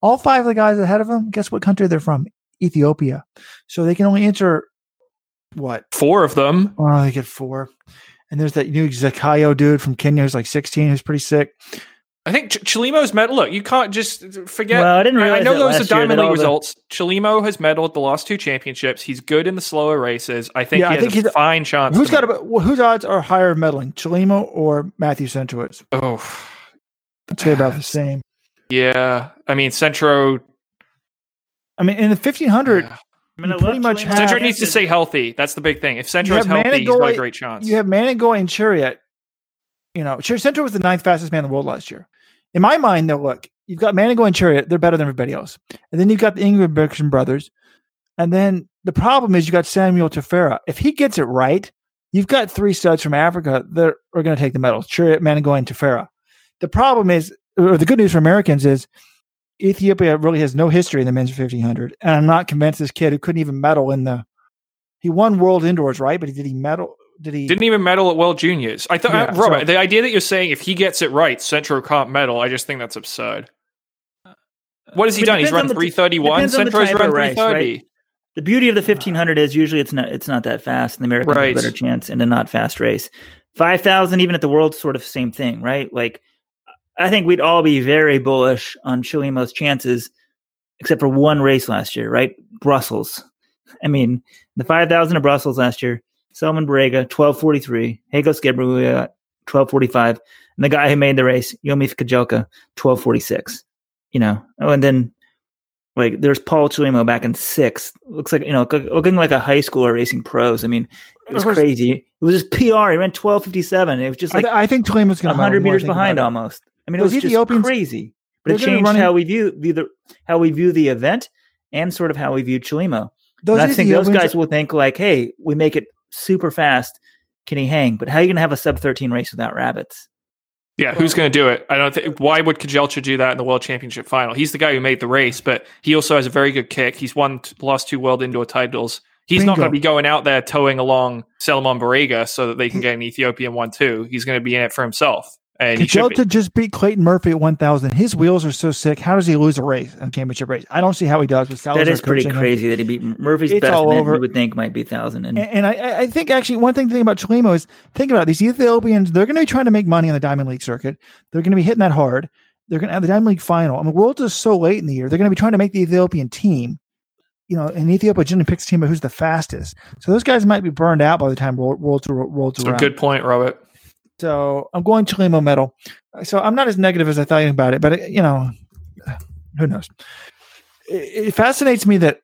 all five of the guys ahead of him, guess what country they're from? Ethiopia. So they can only enter what? Four of them. Oh, they get four. And there's that new Zakayo dude from Kenya who's like 16, who's pretty sick. I think Ch- Chelimo's medal. Look, you can't just uh, forget. Well, I didn't I- I know that those are last year Diamond League all the- results. Chelimo has medaled the last two championships. He's good in the slower races. I think Yeah, I he has think a he's- fine chance. Who's got a, well, whose odds are higher of medaling, Chelimo or Matthew Centrowitz? Oh, I'd say about the same. yeah. I mean, Centro. I mean, in the 1500, yeah. I mean, I pretty love much have- Centro needs to stay healthy. That's the big thing. If Centro is have healthy, he's got a great chance. you have Manangoi and Cheruiyot. You know, Char- Centro was the ninth fastest man in the world last year. In my mind, though, look, you've got Manangoi and Cheruiyot. They're better than everybody else. And then you've got the Ingebrigtsen brothers. And then the problem is you got Samuel Tefera. If he gets it right, you've got three studs from Africa that are going to take the medals, Cheruiyot, Manangoi, and Tefera. The problem is, or the good news for Americans is Ethiopia really has no history in the men's 1500. And I'm not convinced this kid who couldn't even medal in the, he won world indoors, right? But did he medal? Did he? Didn't even medal at World Juniors. I thought, Yeah, uh, Robert, so- the idea that you're saying if he gets it right, Centro can't medal, I just think that's absurd. What has he done? He's run the- 331. depends on the Centro's run 330. The beauty of the 1500 is usually it's not it's not that fast, and the Americans Right. have a better chance in a not fast race. 5000 even at the world sort of same thing, right? Like I think we'd all be very bullish on Chelimo's chances except for one race last year, right? Brussels. I mean, the 5000 of Brussels last year, Selemon Barega 1243, Hagos Gebrhiwet 1245, and the guy who made the race, Yomif Kejelcha 1246. You know, oh, and then like there's Paul Chelimo back in sixth. Looks like you know, look- looking like a high schooler racing pros. I mean, it was Of crazy. It was just PR. He ran twelve fifty seven. It was just I, like th- I think Tolima's going to hundred meters behind almost. I mean, it Those was just Ethiopians- crazy. But it changed running- how we view, view the how we view the event and sort of how we view Chelimo. Those and I think those Ethiopians- guys will think like, hey, we make it super fast. Can he hang? But how are you going to have a sub thirteen race without rabbits? Yeah, who's going to do it? I don't think. Why would Kejelcha do that in the World Championship final? He's the guy who made the race, but he also has a very good kick. He's won t- the last two World Indoor titles. He's not going to be going out there towing along Selemon Barega so that they can get an Ethiopian one too. He's going to be in it for himself, and he should be. Kejelcha just beat Clayton Murphy at 1,000. His wheels are so sick. How does he lose a race, a championship race? I don't see how he does. With that Salazar is pretty coaching him. crazy that he beat Murphy's It's best all man. over. You would think might be thousand. And And, and I- I, I think actually one thing to think about Chelimo is think about it. these Ethiopians. They're going to be trying to make money on the Diamond League circuit. They're going to be hitting that hard. They're going to have the Diamond League final. I mean, Worlds is so late in the year. They're going to be trying to make the Ethiopian team. You know, and Ethiopia generally picks a team of who's the fastest. So those guys might be burned out by the time World Worlds are- Worlds So around. good point, Robert. So I'm going to Chelimo medal. So I'm not as negative as I thought about it, but uh, you know, who knows? It, it fascinates me that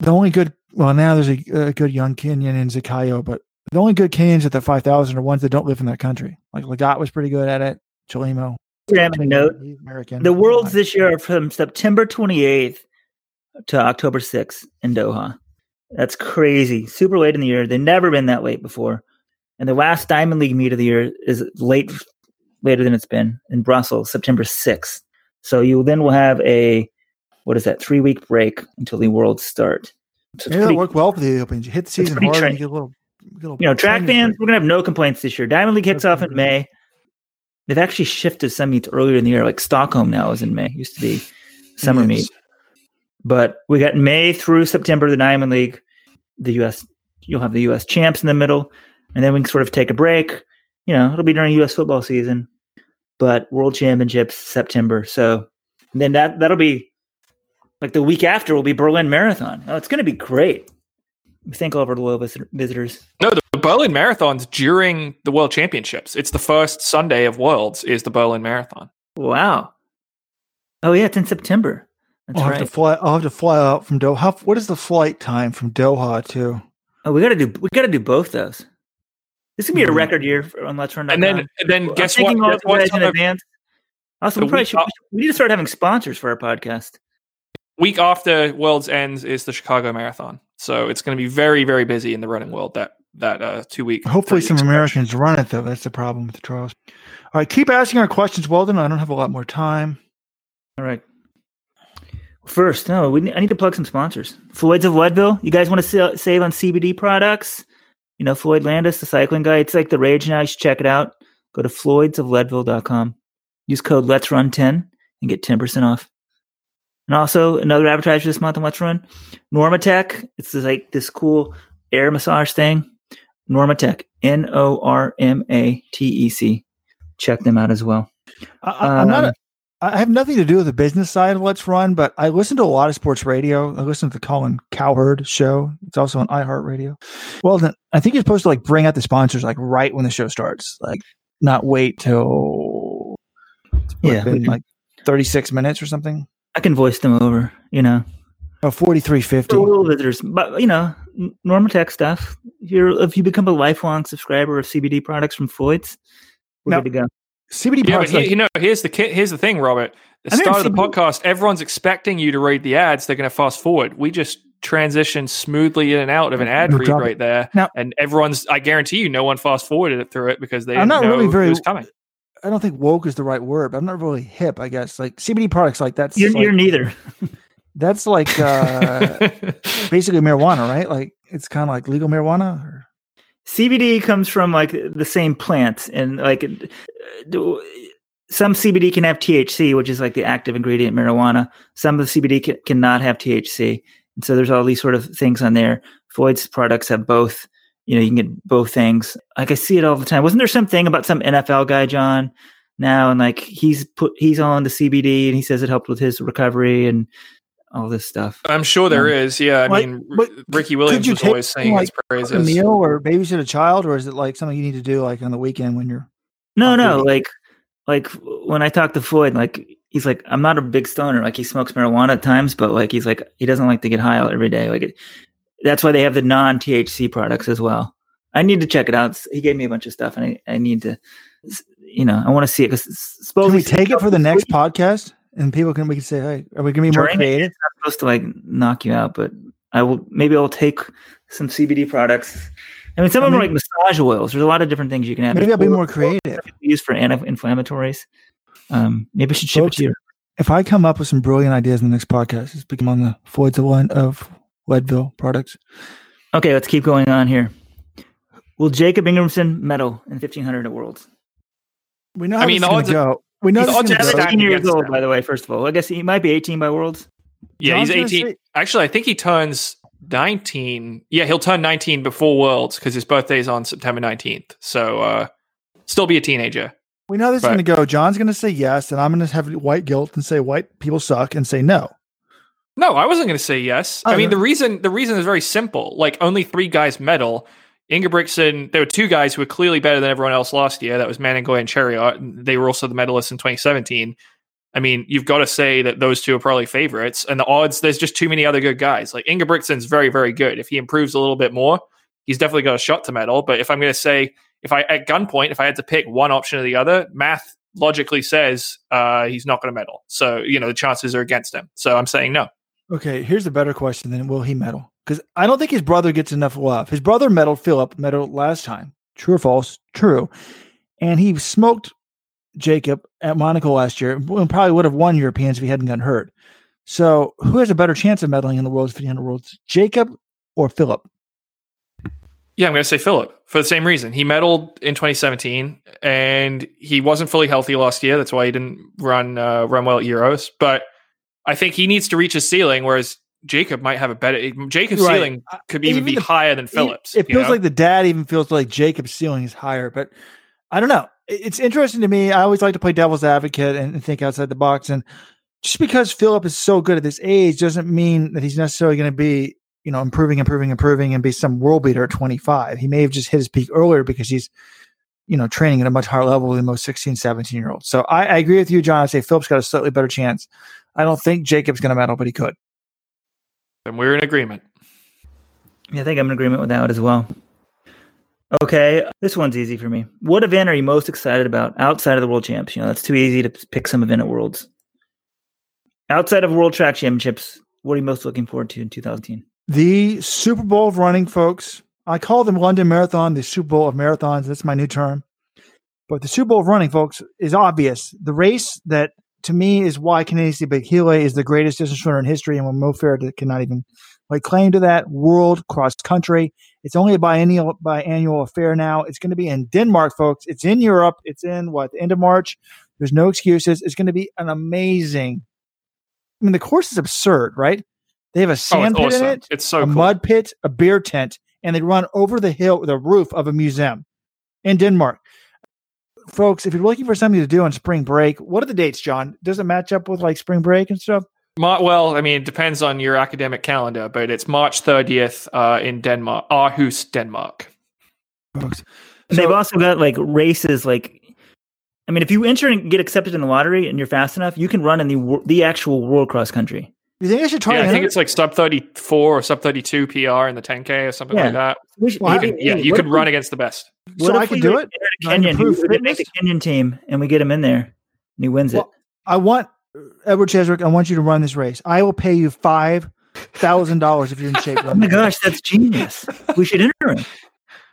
the only good, well, now there's a, a good young Kenyan in Zakayo, but the only good Kenyans at the 5,000 are ones that don't live in that country. Like Lagat was pretty good at it. Chelimo, note: American. the worlds this year are from September 28th to October 6th in Doha. That's crazy. Super late in the year. They've never been that late before. And the last Diamond League meet of the year is late, later than it's been in Brussels, September 6th. So you then will have a what is that? Three week break until the worlds start. So that'll pretty- work well for the Open. You hit the season hard and you get a little, get a little you know, track fans, we're gonna have no complaints this year. Diamond League kicks That's off in. May. They've actually shifted some meets earlier in the year, like Stockholm now is in May. Used to be summer Yes. meet. But we got May through September, the Diamond League, the US you'll have the US champs in the middle, and then we can sort of take a break. You know, it'll be during US football season. But World Championships September. So then that that'll be like the week after will be Berlin Marathon. Oh, it's gonna be great. We thank all of our loyal visit- visitors. No, the Berlin Marathon's during the World Championships. It's the first Sunday of Worlds is the Berlin Marathon. Wow. Oh yeah, it's in September. That's I'll right. have to fly. I'll have to fly out from Doha. What is the flight time from Doha to? oh, we gotta do we gotta do both those. This is gonna be a Mhm. record year for, on Let's Run. And then, and then I'm guess what? thanking all Guess what's in on the advance. Also, we, probably should, off- we need to start having sponsors for our podcast. week after Worlds ends is the Chicago Marathon, so it's going to be very, very busy in the running world that that uh, two week. Hopefully, some weeks. Americans run it though. That's the problem with the trials. All right, keep asking our questions, Weldon. I don't have a lot more time. All right. First, no, we need, I need to plug some sponsors. Floyd's of Leadville. You guys want to sa- save on CBD products? You know, Floyd Landis, the cycling guy. It's like the rage now. You should check it out. Go to floydsofleadville.com. Use code Let's Run 10 and get 10% off. And also, another advertiser this month on Let's Run NormaTec. It's like this cool air massage thing. NormaTec, N O R M A T E C. Check them out as well. I, I- I'm not. Um, A, I have nothing to do with the business side of Let's Run, but I listen to a lot of sports radio. I listen to the Colin Cowherd show. It's also on iHeartRadio. Well, then I think you're supposed to like bring out the sponsors like right when the show starts, like not wait till Yeah, been like 36 minutes or something. I can voice them over, you know. Oh, 4350. For visitors, but you know, n- NormaTec stuff. If you're if you become a lifelong subscriber of CBD products from Floyd's, we're good to go. CBD Yeah, but products. he- like- you know, here's the here's the thing, Robert. The start of the CBD podcast, everyone's expecting you to read the ads. They're going to fast forward. We just transition smoothly in and out of an ad No read problem. right there, Now- and everyone's. I guarantee you, no one fast forwarded it through it because they I'm didn't know really very- it coming. I don't think woke is the right word, but I'm not really hip, I guess. Like CBD products like that's You're, like, you're neither. that's like uh basically marijuana, right? Like it's kind of like legal marijuana. Or? CBD comes from like the same plant, and like do- some CBD can have THC, which is like the active ingredient in marijuana. Some of the CBD ca- cannot have THC, and so there's all these sort of things on there. Floyd's products have both. You know, you can get both things. Like I see it all the time. Wasn't there something about some NFL guy, John? Now and like he's put he's on the CBD and he says it helped with his recovery and all this stuff. I'm sure there um, is. Yeah, I Like, mean, Ricky Williams was always saying like, his a meal or babysit a child, or is it like something you need to do like on the weekend when you're? No, no, really? like like when I talk to Floyd, like he's like, I'm not a big stoner. Like he smokes marijuana at times, but like he's like he doesn't like to get high every day. Like it, that's why they have the non THC products as well. I need to check it out. He gave me a bunch of stuff, and I, I need to, you know, I want to see it because Can we take it for the next podcast, and people can we can say, hey, are we gonna be more During it, creative? It's not supposed to like knock you out, but I will maybe I'll take some CBD products. I mean, some I of them are like massage oils. There's a lot of different things you can have. Maybe I'll be more creative. used for anti-inflammatories. Um, maybe I should ship Folks, it to you. If I come up with some brilliant ideas in the next podcast, it's become on the Floyd's of Lead- of Leadville products. Okay, let's keep going on here. Will Jacob Ingebrigtsen medal in 1500 at Worlds? We know I how mean, this the odds go. We know the this is odds gonna go. 18 years old, by the way. First of all, I guess he might be 18 by Worlds. yeah, he's John's gonna 18. say- Actually, I think he turns 19. Yeah, he'll turn 19 before Worlds because his birthday's on September 19th. So, uh, still be a teenager. We know this is going to go. John's going to say yes, and I'm going to have white guilt and say white people suck and say no. No, I wasn't going to say yes. Oh, I mean, no. the reason the reason is very simple. Like only three guys medal. Ingebrigtsen, there were two guys who were clearly better than everyone else last year. That was Manangoi and Cheruiyot. and They were also the medalists in 2017. I mean, you've got to say that those two are probably favorites. And the odds, there's just too many other good guys. Like Ingebrigtsen's very, very good. If he improves a little bit more, he's definitely got a shot to medal. But if I'm going to say, if I at gunpoint, if I had to pick one option or the other, math logically says uh, he's not going to medal. So you know the chances are against him. So I'm saying no. Okay, here's a better question then will he medal? Because I don't think his brother gets enough love. His brother medaled Philip, medaled last time. True or false? True. And he smoked Jacob at Monaco last year and probably would have won Europeans if he hadn't gotten hurt. So who has a better chance of medaling in the World's 1500 Worlds? Jacob or Philip? Yeah, I'm going to say Philip for the same reason. He medaled in 2017, and he wasn't fully healthy last year. That's why he didn't run uh, run well at Euros. But I think he needs to reach his ceiling, whereas Jacob might have a better. Jacob's Right. ceiling could even, Even be the- higher than Phillips. It you feels know? like the dad even feels like Jacob's ceiling is higher, but I don't know. It- It's interesting to me. I always like to play devil's advocate and, and think outside the box. And just because Philip is so good at this age doesn't mean that he's necessarily going to be, you know, improving, improving, improving, and be some world beater at 25. He may have just hit his peak earlier because he's, you know, training at a much higher level than most 16, 17 year olds. So I, I agree with you, John. I say Philip's got a slightly better chance. I don't think Jacob's going to medal, but he could. And we're in agreement. Yeah, I think I'm in agreement with that as well. Okay, this one's easy for me. What event are you most excited about outside of the World Champs? You know, that's too easy to pick some event at Worlds. Outside of World Track Championships, what are you most looking forward to in 2010? The Super Bowl of running, folks. I call them London Marathon, the Super Bowl of marathons. That's my new term. But the Super Bowl of running, folks, is obvious. The race that to me is why Kenenisa Bekele is the greatest distance runner in history, and when Mo Farah cannot even like claim to that world cross country. It's only a biennial biannual affair now. It's going to be in Denmark, folks. It's in Europe. It's in what the end of March. There's no excuses. It's going to be an amazing. I mean, the course is absurd, right? They have a oh, sand oh, pit awesome. in it, It's so a cool. mud pit, a beer tent, and they run over the hill, the roof of a museum in Denmark. Folks, if you're looking for something to do on spring break, what are the dates, John? Does it match up with like spring break and stuff? Mar- well, I mean, it depends on your academic calendar, but it's March 30th uh, in Denmark, Aarhus, Denmark. And So- they've also got like races like I mean, if you enter and get accepted in the lottery and you're fast enough, you can run in the the actual world cross country. You think I should try Yeah, I think it's like sub 34 or sub 32 PR in the 10K or something Yeah. like that. Should, Well, You can, yeah, you could run we- against the best. What so if I could do it. a Kenyan, improve make the? Kenyan team, and we get him in there, and he wins it. I want Edward Cheserek. I want you to run this race. I will pay you five thousand dollars if you're in shape. Oh my gosh, that's genius! we should enter him.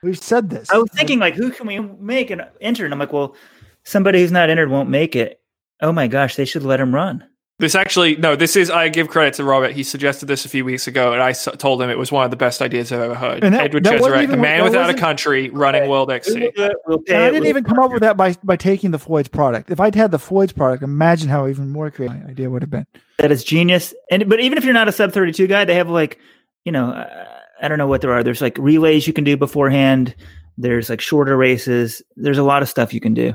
we've said this. I was thinking like, who can we make and enter? And I'm like, well, somebody who's not entered won't make it. Oh my gosh, they should let him run. This actually, no, this is, I give credit to Robert. He suggested this a few weeks ago, and I s- told him it was one of the best ideas I've ever heard. And that- Edward that wasn't Cheserek, the man without a country, running World XC. We'll And I didn't even come up with that by by taking the Floyd's product. If I'd had the Floyd's product, imagine how even more creative my idea would have been. that is genius. And but even if you're not a sub 32 guy, they have like, you know, uh, I don't know what there are. There's like relays you can do beforehand. There's like shorter races. There's a lot of stuff you can do.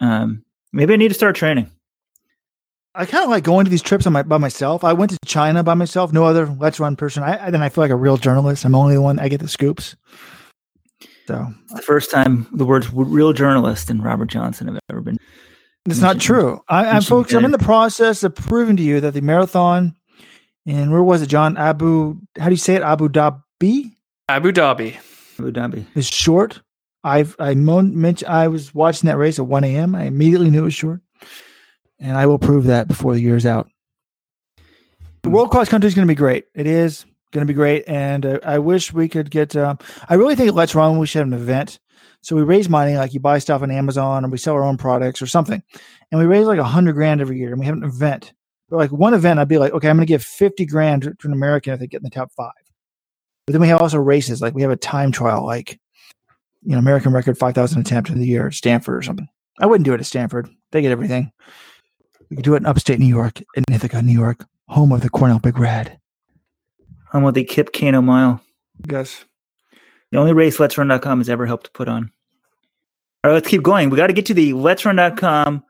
Um, maybe I need to start training. I kind of like going to these trips on my by myself. I went to China by myself. No other Let's Run person. I, I then I feel like a real journalist. I'm only the one. I get the scoops. So It's the first time the words "real journalist" and Robert Johnson have ever been. It's not true. I, I'm folks. I'm in the process of proving to you that the marathon, and where was it, John? Abu. How do you say it? Abu Dhabi Abu Dhabi. Abu Dhabi. is short. I've I mon- mentioned I was watching that race at 1 a.m. I immediately knew it was short, and I will prove that before the year's out. The World Cross Country is going to be great. It is going to be great, and uh, I wish we could get. Um, I really think Let's Run. We should have an event. So we raise money, like you buy stuff on Amazon, or we sell our own products or something, and we raise like a hundred grand every year, and we have an event. But like one event, I'd be like, okay, I'm going to give fifty grand to an American if they get in the top five. But then we have also races, like we have a time trial, like you know, American record 5,000 attempt of the year at Stanford or something. I wouldn't do it at Stanford. They get everything. We could do it in upstate New York, in Ithaca, New York, home of the Cornell Big Red. I'm with the Kip Kano Mile. Yes. The only race Let'sRun.com has ever helped to put on. All right, let's keep going. We got to get to the Let'sRun.com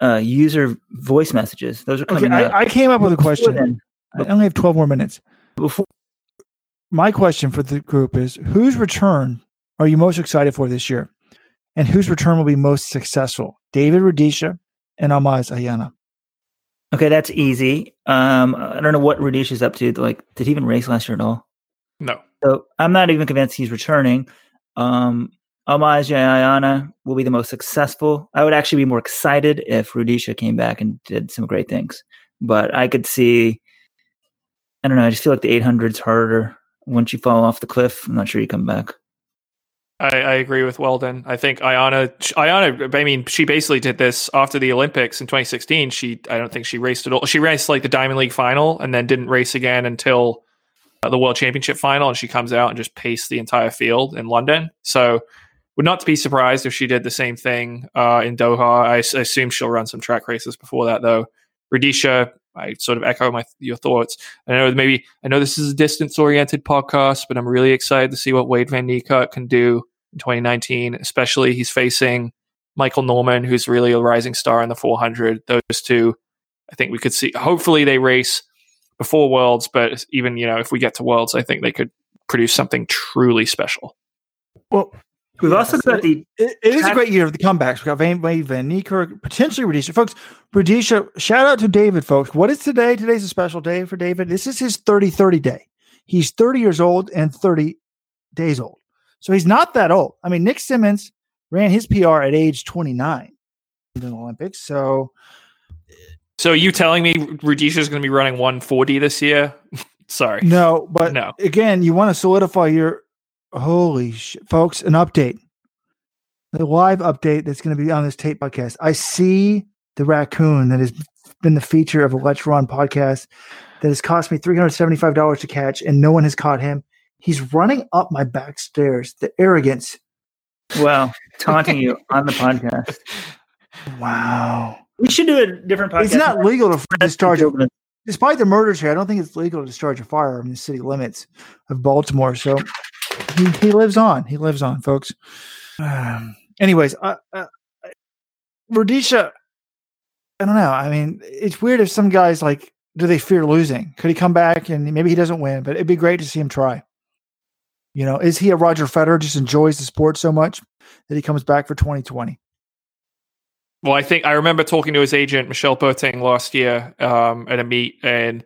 uh, user voice messages. Those are Okay, coming up. I, I came up with a question. then- I only have 12 more minutes. before My question for the group is whose return are you most excited for this year? And whose return will be most successful? David Rudisha and Almaz Ayana. Okay, that's easy. Um, I don't know what Rudisha is up to. Like, did he even race last year at all? No. So I'm not even convinced he's returning. Um, Almaz Ayana will be the most successful. I would actually be more excited if Rudisha came back and did some great things. But I could see, I don't know, I just feel like the 800's harder. Once you fall off the cliff, I'm not sure you come back. I, I agree with Weldon. I think Ayana, Ayana, I mean, she basically did this after the Olympics in 2016. She, I don't think she raced at all. She raced like the Diamond League final and then didn't race again until uh, the World Championship final. And she comes out and just paced the entire field in London. So, would not be surprised if she did the same thing uh, in Doha. I assume she'll run some track races before that, though. Rudisha, I sort of echo my your thoughts. I know maybe I know this is a distance oriented podcast, but I'm really excited to see what Wayde Van Niekerk can do in 2019. Especially he's facing Michael Norman, who's really a rising star in the 400. Those two, I think we could see. Hopefully they race before Worlds, but even you know if we get to Worlds, I think they could produce something truly special. Well, We've also got the It, it is a great year of the comebacks. We've got Van, Van, Van Niekerk, potentially Rudisha. Folks, Rudisha, shout out to David, folks. What is today? Today's a special day for David. This is his 30 30 day. He's 30 years old and 30 days old. So he's not that old. I mean, Nick Symmonds ran his PR at age 29 in the Olympics. So So you telling me Rudisha is going to be running 140 this year? Sorry. no, but No. again, you want to solidify your holy shit, folks, an update. The live update that's going to be on this tape podcast. I see the raccoon that has been the feature of a Let's Run podcast that has cost me $375 to catch, and no one has caught him. He's running up my back stairs. The arrogance. well taunting you on the podcast. Wow. We should do a different podcast. It's not legal to discharge a Children. despite the murders here, I don't think it's legal to discharge a firearm in the city limits of Baltimore. So he, he lives on. He lives on, folks. Um, anyways, uh, uh, I don't know. I mean, it's weird if some guys like, do they fear losing? Could he come back and maybe he doesn't win, but it'd be great to see him try. You know, is he a Roger Federer? Just enjoys the sport so much that he comes back for 2020. Well, I think I remember talking to his agent Michelle Boateng last year um, at a meet, and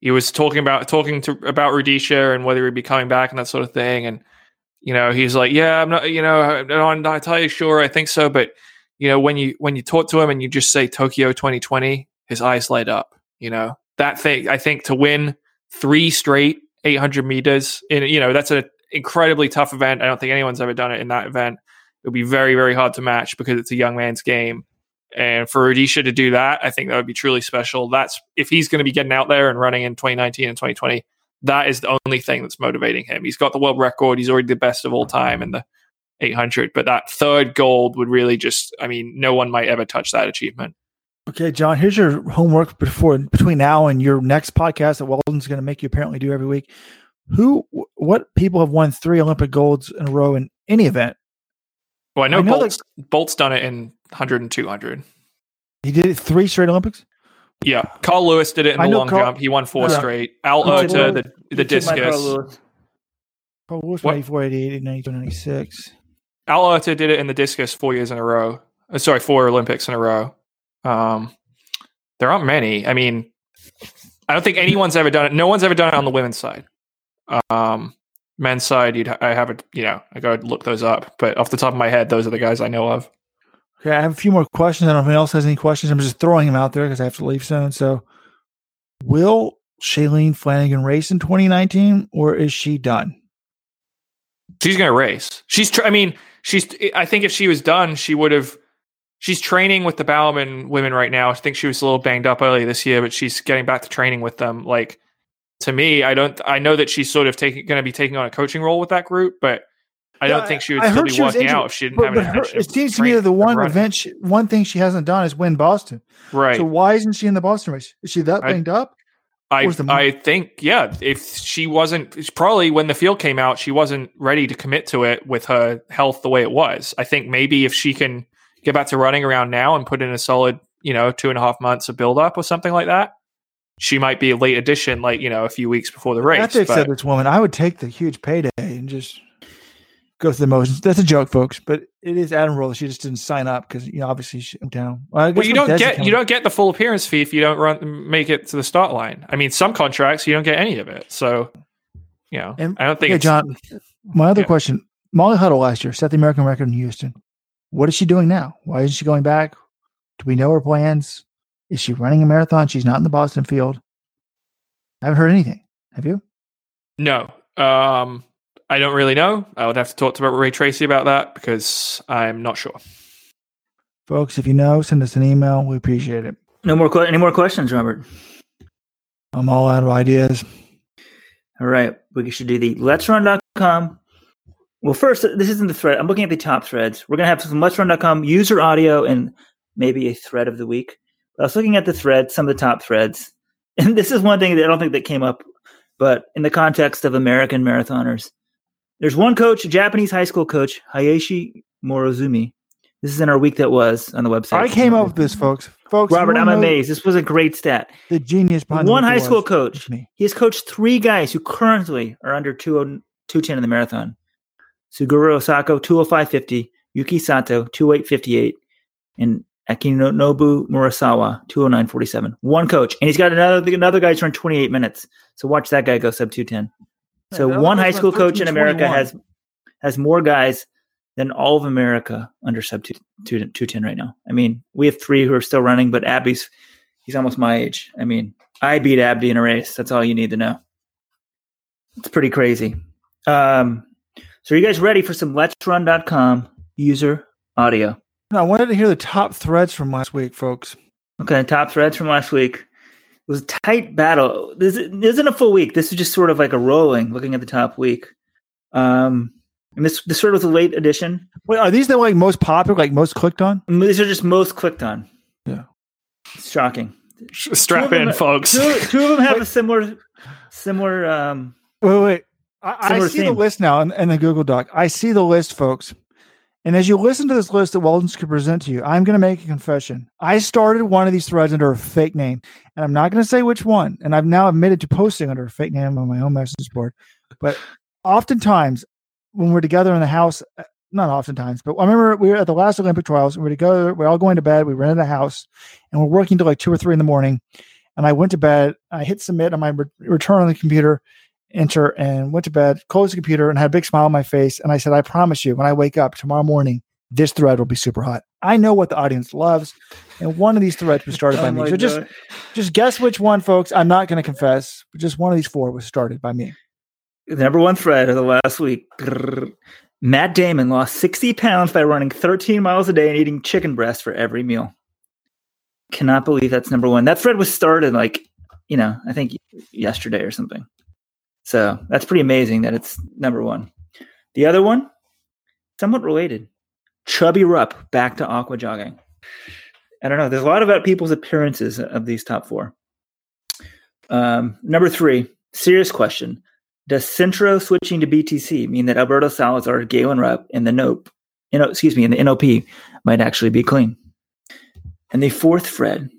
he was talking about talking to about Rudisha and whether he'd be coming back and that sort of thing. And you know, he's like, "Yeah, I'm not, you know, I'm not entirely sure. I think so, but you know, when you when you talk to him and you just say Tokyo 2020, his eyes light up. You know, that thing. I think to win three straight 800 meters in, you know, that's an incredibly tough event. I don't think anyone's ever done it in that event. It would be very, very hard to match because it's a young man's game. And for Rudisha to do that, I think that would be truly special. That's if he's going to be getting out there and running in 2019 and 2020, that is the only thing that's motivating him. He's got the world record. He's already the best of all time in the 800. But that third gold would really just, I mean, no one might ever touch that achievement. Okay, John, here's your homework before between now and your next podcast that Weldon's going to make you apparently do every week. Who, what people have won three Olympic golds in a row in any event? Well, I know, I know Bolt's, Bolt's done it in 100 and 200. He did it three straight Olympics. Yeah. Carl Lewis did it in I the long Carl- jump. He won four Yeah. straight. Al He took the, He the took my Carl discus. Lewis. Paul Lewis, What? 88, 96. Al Oerter did it in the discus four years in a row. Uh, sorry, four Olympics in a row. Um, there aren't many. I mean, I don't think anyone's ever done it. No one's ever done it on the women's side. Um, men's side, you'd I have it. You know, I go look those up. But off the top of my head, those are the guys I know of. Okay, I have a few more questions. I don't know if anyone else has any questions. I'm just throwing them out there because I have to leave soon. So, will Shalane Flanagan race in 2019 or is she done? She's going to race. She's. Tr- I mean, she's. I think if she was done, she would have. She's training with the Bowerman women right now. I think she was a little banged up early this year, but she's getting back to training with them. Like to me, I don't. I know that she's sort of taking going to be taking on a coaching role with that group, but I don't think she would I still be she was injured, out if she didn't But, have but an her, it seems to me that the one event, she, one thing she hasn't done is win Boston. right? So why isn't she in the Boston race? Is she that I- banged up? I the I think yeah. If she wasn't, probably when the field came out, she wasn't ready to commit to it with her health the way it was. I think maybe if she can get back to running around now and put in a solid, you know, two and a half months of build up or something like that, she might be a late addition, like you know, a few weeks before the race. They but- said this woman, I would take the huge payday and just go through the motions. That's a joke, folks, but it is admirable that she just didn't sign up because you know obviously she went down. Well, well, you don't Desi get you don't get the full appearance fee if you don't run make it to the start line. I mean, some contracts you don't get any of it. So, you know, And- I don't think it's, John. My other Yeah. question: Molly Huddle last year set the American record in Houston. What is she doing now? Why isn't she going back? Do we know her plans? Is she running a marathon? She's not in the Boston field. I haven't heard anything. Have you? No. Um, I don't really know. I would have to talk to Ray Treacy about that because I'm not sure. Folks, if you know, send us an email. We appreciate it. No more. Que- any more questions, Robert? I'm all out of ideas. All right, we should do the let's run.com. Well, first, this isn't the thread. I'm looking at the top threads. We're going to have some let's run.com user audio and maybe a thread of the week. I was looking at the threads, some of the top threads. And this is one thing that I don't think that came up, but in the context of American marathoners, there's one coach, a Japanese high school coach, Hayashi Morozumi. This is in our week that was on the website. I came up with this, folks. Folks, Robert, I'm amazed. This was a great stat. The genius behind One high school coach. He has coached three guys who currently are under 20 210 in the marathon. Suguru Osako 205.50, Yuki Sato 208.58, and Akinobu Murasawa 209.47. One coach, and he's got another another guy's run 28 minutes. So watch that guy go sub 210. So Yeah, one high school run coach in America 13.21. has has more guys than all of America under sub 2, 210 right now. I mean, we have three who are still running, but Abdi's he's almost my age. I mean, I beat Abdi in a race. That's all you need to know. It's pretty crazy. Um, so are you guys ready for some Let's Run.com user audio? I wanted to hear the top threads from last week, folks. Okay, top threads from last week. It was a tight battle. This this isn't a full week. This is just sort of like a rolling, looking at the top week. Um, and this this sort of was a late edition. Wait, are these the like most popular, like most clicked on? These are just most clicked on. Yeah. It's shocking. Strap in, them- folks. Two, two of them have a similar similar. Um, Wait, wait. I, I Similar see the list now in, in the Google Doc. I see the list, folks. And as you listen to this list that Weldon's could present to you, I'm going to make a confession. I started one of these threads under a fake name, and I'm not going to say which one. And I've now admitted to posting under a fake name on my own message board. But oftentimes, when we're together in the house, uh, not oftentimes, but I remember we were at the last Olympic trials. We were together. We're all going to bed. We rented a house, and we're working till like two or three in the morning. And I went to bed. I hit submit on my re- return on the computer enter and went to bed, closed the computer, and had a big smile on my face. And I said, I promise you, when I wake up tomorrow morning, this thread will be super hot. I know what the audience loves. And one of these threads was started by me. So just just guess which one, folks. I'm not going to confess, but just one of these four was started by me. the number one thread of the last week. Matt Damon lost 60 pounds by running 13 miles a day and eating chicken breast for every meal. Cannot believe that's number one. That thread was started like, you know, I think yesterday or something. So that's pretty amazing that it's number one. The other one, somewhat related. Chubby Rupp back to aqua jogging. I don't know. There's a lot about people's appearances of these top four. Um, number three, serious question. Does Centro switching to BTC mean that Alberto Salazar, Galen Rupp, and the NOPE, you know, excuse me, and the NOP might actually be clean? And the fourth Fred,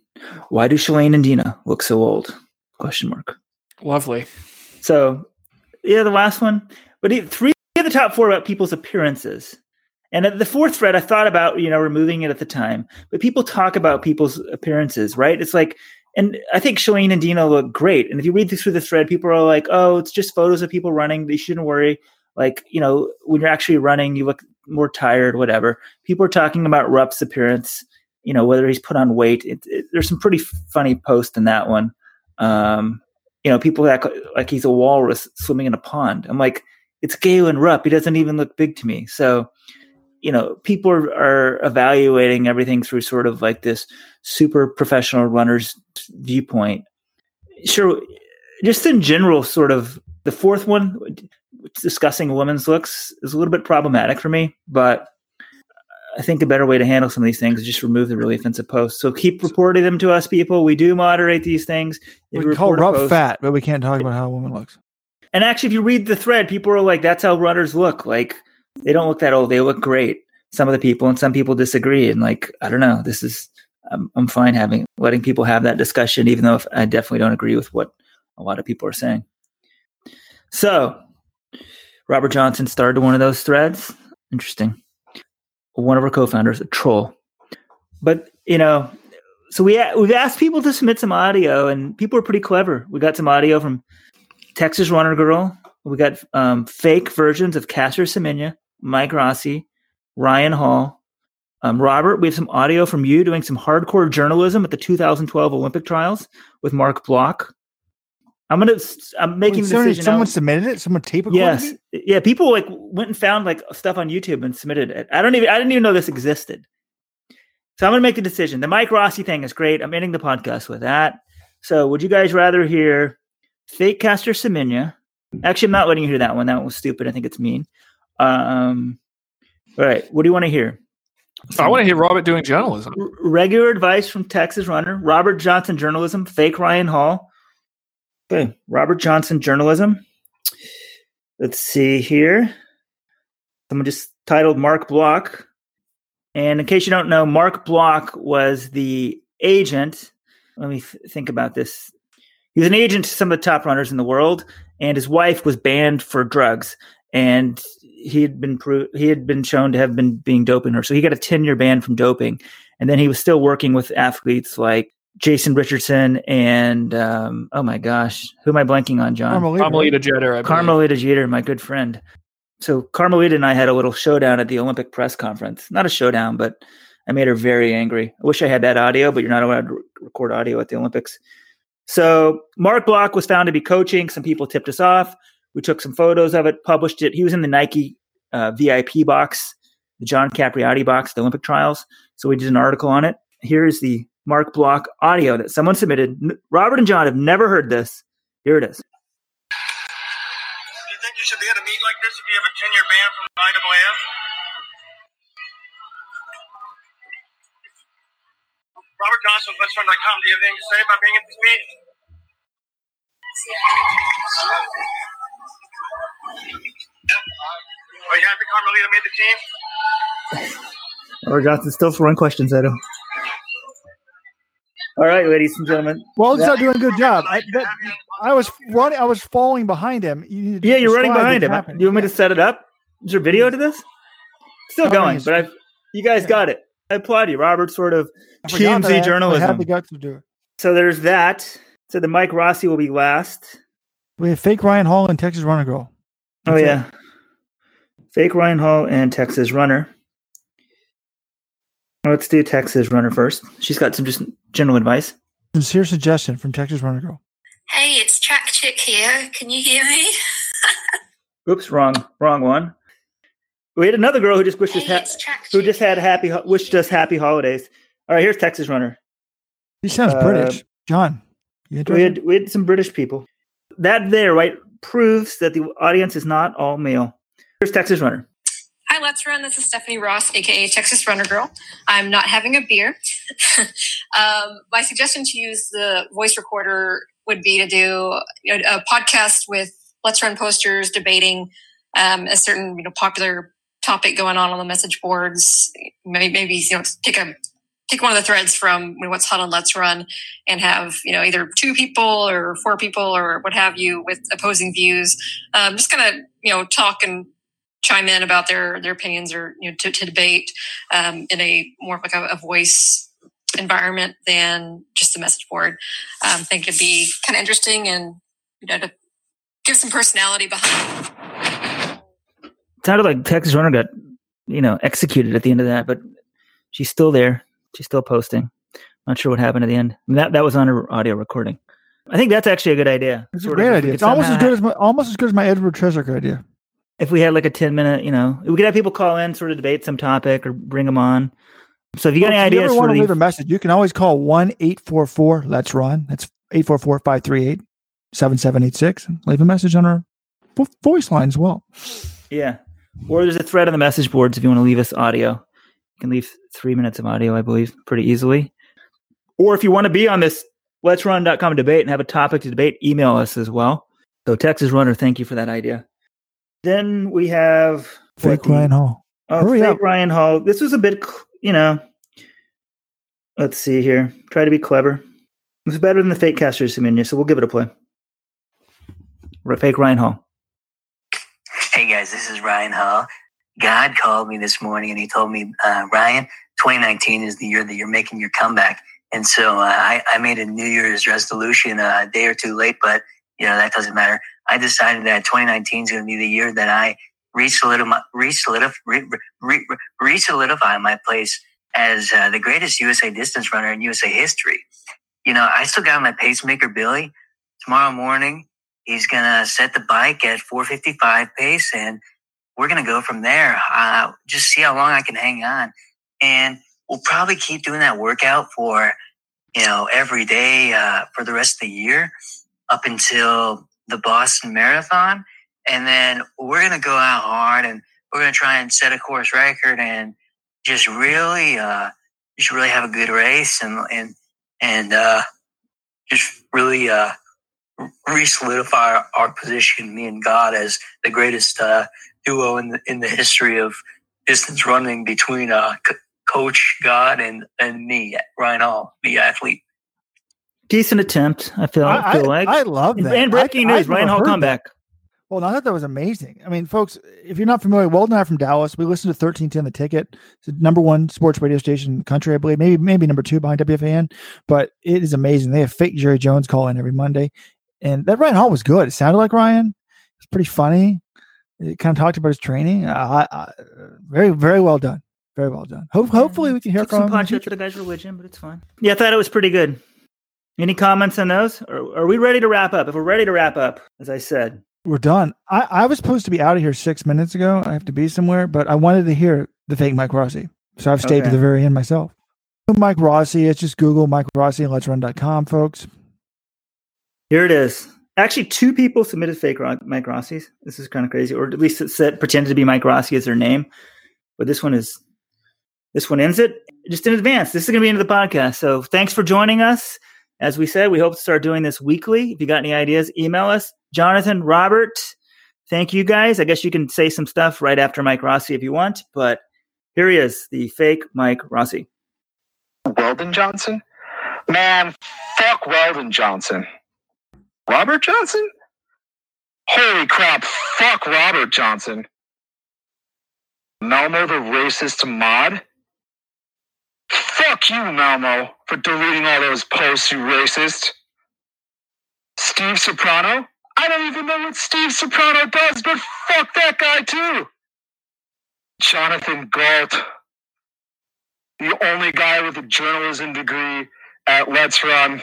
why do Shalane and Dina look so old? Question mark. Lovely. So, yeah, the last one, but three of the top four about people's appearances. And at the fourth thread, I thought about you know removing it at the time, but people talk about people's appearances, right? It's like, and I think Shalane and Dina look great. And if you read through the thread, people are like, "Oh, it's just photos of people running. They shouldn't worry." Like, you know, when you're actually running, you look more tired, whatever. People are talking about Rupp's appearance, you know, whether he's put on weight. It, it, there's some pretty funny posts in that one. Um, you know, people act like he's a walrus swimming in a pond. I'm like, it's Galen Rupp. He doesn't even look big to me. So, you know, people are, are evaluating everything through sort of like this super professional runner's viewpoint. Sure, just in general, sort of the fourth one, discussing women's looks, is a little bit problematic for me, but I think a better way to handle some of these things is just remove the really offensive posts. So keep reporting them to us, people. We do moderate these things. If We call post- fat, but we can't talk about how a woman looks. and actually, if you read the thread, people are like, "That's how runners look. Like they don't look that old. They look great." Some of the people, and some people disagree. And like, I don't know. This is I'm, I'm fine having letting people have that discussion, even though if I definitely don't agree with what a lot of people are saying. So, Robert Johnson started one of those threads. Interesting. One of our co-founders, a troll. But you know, so we we've asked people to submit some audio, and people are pretty clever. We got some audio from Texas Runner Girl. We got um, fake versions of Caster Semenya, Mike Rossi, Ryan Hall, um, Robert. We have some audio from you doing some hardcore journalism at the 2012 Olympic trials with Mark Block. I'm gonna. I'm making Wait, the somebody- decision. now. someone submitted it. Someone tape recorded Yes, it? yeah. People like went and found like stuff on YouTube and submitted it. I don't even. I didn't even know this existed. So I'm gonna make the decision. The Mike Rossi thing is great. I'm ending the podcast with that. So would you guys rather hear fake caster Semenya? Actually, I'm not letting you hear that one. That one was stupid. I think it's mean. Um, all right. What do you want to hear? I want to hear Robert doing journalism. R- regular advice from Texas runner Robert Johnson journalism. Fake Ryan Hall. Okay, Robert Johnson journalism. Let's see here. Someone just titled Mark Block. And in case you don't know, Mark Block was the agent. Let me th- think about this. He was an agent to some of the top runners in the world, and his wife was banned for drugs. and he had been pro- he had been shown to have been being doping her. So he got a 10 year ban from doping. And then he was still working with athletes like Jason Richardson and um, oh my gosh, who am I blanking on, John? Carmelita. Carmelita Jeter. I. Carmelita Jeter, my good friend. So Carmelita and I had a little showdown at the Olympic press conference. Not a showdown, but I made her very angry. I wish I had that audio, but you're not allowed to record audio at the Olympics. So Mark Block was found to be coaching. Some people tipped us off. We took some photos of it, published it. He was in the Nike uh, VIP box, the John Capriati box, the Olympic trials. So we did an article on it. Here's the Mark Block audio that someone submitted. Robert and John have never heard this. Here it is. Do you think you should be at a meet like this if you have a 10 year ban from the IAAF? Robert Johnson, Let'sRun.com. Do you have anything to say about being at this meet? Are you happy Carmelita made the team? Robert Johnson still throwing questions at him. All right, ladies and gentlemen. Well, he's not doing a good job. I, that, I was running. I was falling behind him. You Yeah, you're running behind him. happening. Do you want me to set it up? Is there video to this? Still going, but I've you guys got it. I applaud you, Robert. Sort of I I TMZ journalism. Had the guts to do it. So there's that. So the Mike Rossi will be last. We have fake Ryan Hall and Texas Runner Girl. Oh That's it. yeah, fake Ryan Hall and Texas Runner. Let's do Texas Runner first. She's got some just general advice. Sincere suggestion from Texas Runner Girl. Hey, it's Track Chick here. Can you hear me? Oops, wrong, wrong one. We had another girl who just wished us ha- who just had happy wished us happy holidays. All right, here's Texas Runner. He sounds Uh, British. John, you We had we had some British people. That there, right, proves that the audience is not all male. Here's Texas Runner. Let's Run. This is Stephanie Ross, aka Texas Runner Girl. I'm not having a beer. um, my suggestion to use the voice recorder would be to do a podcast with Let's Run posters debating um, a certain you know popular topic going on on the message boards. Maybe, maybe you know take a take one of the threads from what's hot on Let's Run and have you know either two people or four people or what have you with opposing views. Um, just kind of you know talk and chime in about their their opinions or you know to, to debate um, in a more like a, a voice environment than just the message board. Um, I think it'd be kind of interesting and you know to give some personality behind. It. sounded like Texas Runner got, you know, executed at the end of that, but she's still there. She's still posting. Not sure what happened at the end. I mean, that that was on her audio recording. I think that's actually a good idea. It's a Sort of great idea. It's almost as good as my almost as good as my Edward Cheserek idea. If we had like a 10 minute, you know, we could have people call in, sort of debate some topic or bring them on. So if you got Well, any if you ideas ever for want to the, leave a message, you can always call 1 844 Let's Run. That's 844 538 7786 leave a message on our voice line as well. yeah, or there's a thread on the message boards if you want to leave us audio. You can leave three minutes of audio, I believe, pretty easily. Or if you want to be on this let's run.com debate and have a topic to debate, email us as well. So Texas Runner, thank you for that idea. Then we have Fake what, Ryan Hall. Oh, Hurry fake up. Ryan Hall. This was a bit, you know. Let's see here. Try to be clever. It's better than the fake Caster Semenya, so we'll give it a play. Fake Ryan Hall. Hey guys, this is Ryan Hall. God called me this morning and he told me, uh, Ryan, 2019 is the year that you're making your comeback. And so uh, I, I made a New Year's resolution uh, a day or two late, but you know that doesn't matter. I decided that 2019 is going to be the year that I resolidify re-solidify, re- re- re- my place as uh, the greatest USA distance runner in USA history. You know, I still got my pacemaker, Billy. Tomorrow morning, he's gonna set the bike at 455 pace and we're gonna go from there uh, just see how long i can hang on and we'll probably keep doing that workout for you know every day uh, for the rest of the year up until the boston marathon and then we're gonna go out hard and we're gonna try and set a course record and just really uh just really have a good race and and and uh just really uh re-solidify our, our position, me and God, as the greatest uh, duo in the in the history of distance running between uh, C- Coach God and and me, Ryan Hall, the athlete. Decent attempt, I feel, I, I, feel like. I love and, that. and breaking I, news Ryan Hall comeback. that. Well, I thought that was amazing. I mean, folks, if you're not familiar, Weldon and I are from Dallas. We listen to 1310 The Ticket. It's the number one sports radio station in the country, I believe. Maybe maybe number two behind WFAN. But it is amazing. They have fake Jerry Jones call in every Monday. And that Ryan Hall was good. It sounded like Ryan. It's pretty funny. It kind of talked about his training. Uh, I, I, very, very well done. Very well done. Hope, hopefully we can hear Took some from punch him. out to the guy's religion, but it's fine. Yeah, I thought it was pretty good. Any comments on those? Or are we ready to wrap up? If we're ready to wrap up, as I said, We're done. I, I was supposed to be out of here six minutes ago. I have to be somewhere, but I wanted to hear the fake Mike Rossi. So I've stayed to the very end myself. Mike Rossi, it's just Google Mike Rossi and let's run.com, folks. here it is. Actually, two people submitted fake Mike Rossi's. This is kind of crazy, or at least it said pretended to be Mike Rossi as their name. But this one is this one ends it just in advance. This is going to be into the podcast. So thanks for joining us. As we said, we hope to start doing this weekly. If you got any ideas, email us. Jonathan, Robert, thank you guys. I guess you can say some stuff right after Mike Rossi if you want, but here he is, the fake Mike Rossi. Weldon Johnson? Man, fuck Weldon Johnson. Robert Johnson? Holy crap, fuck Robert Johnson. Malmo the racist mod? Fuck you, Malmo, for deleting all those posts, you racist. Steve Soprano? I don't even know what Steve Soprano does, but fuck that guy too. Jonathan Gault, the only guy with a journalism degree at Let's Run.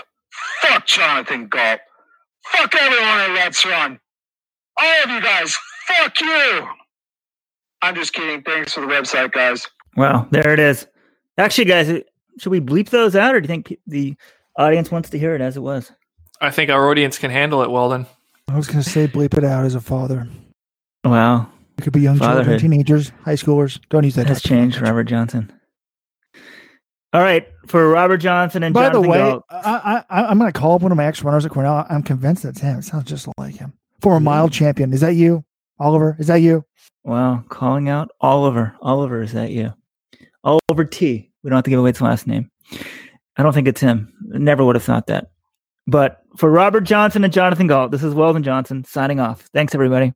Fuck Jonathan Gault. Fuck everyone at Let's Run. All of you guys, fuck you. I'm just kidding. Thanks for the website, guys. Wow, there it is. Actually, guys, should we bleep those out, or do you think pe- the audience wants to hear it as it was? I think our audience can handle it, Weldon. I was going to say bleep it out as a father. Wow, It could be young children, teenagers, high schoolers. Don't use that. has changed, language. Robert Johnson. All right, for Robert Johnson and By the way, Gault. I, I, I'm going to call up one of my ex runners at Cornell. I'm convinced that's him. It sounds just like him. Former hmm. mile champion. Is that you, Oliver? Is that you? Wow, calling out Oliver. Oliver, is that you? Oliver T. We don't have to give away his last name. I don't think it's him. Never would have thought that. But for Robert Johnson and Jonathan Gault, this is Weldon Johnson signing off. Thanks, everybody.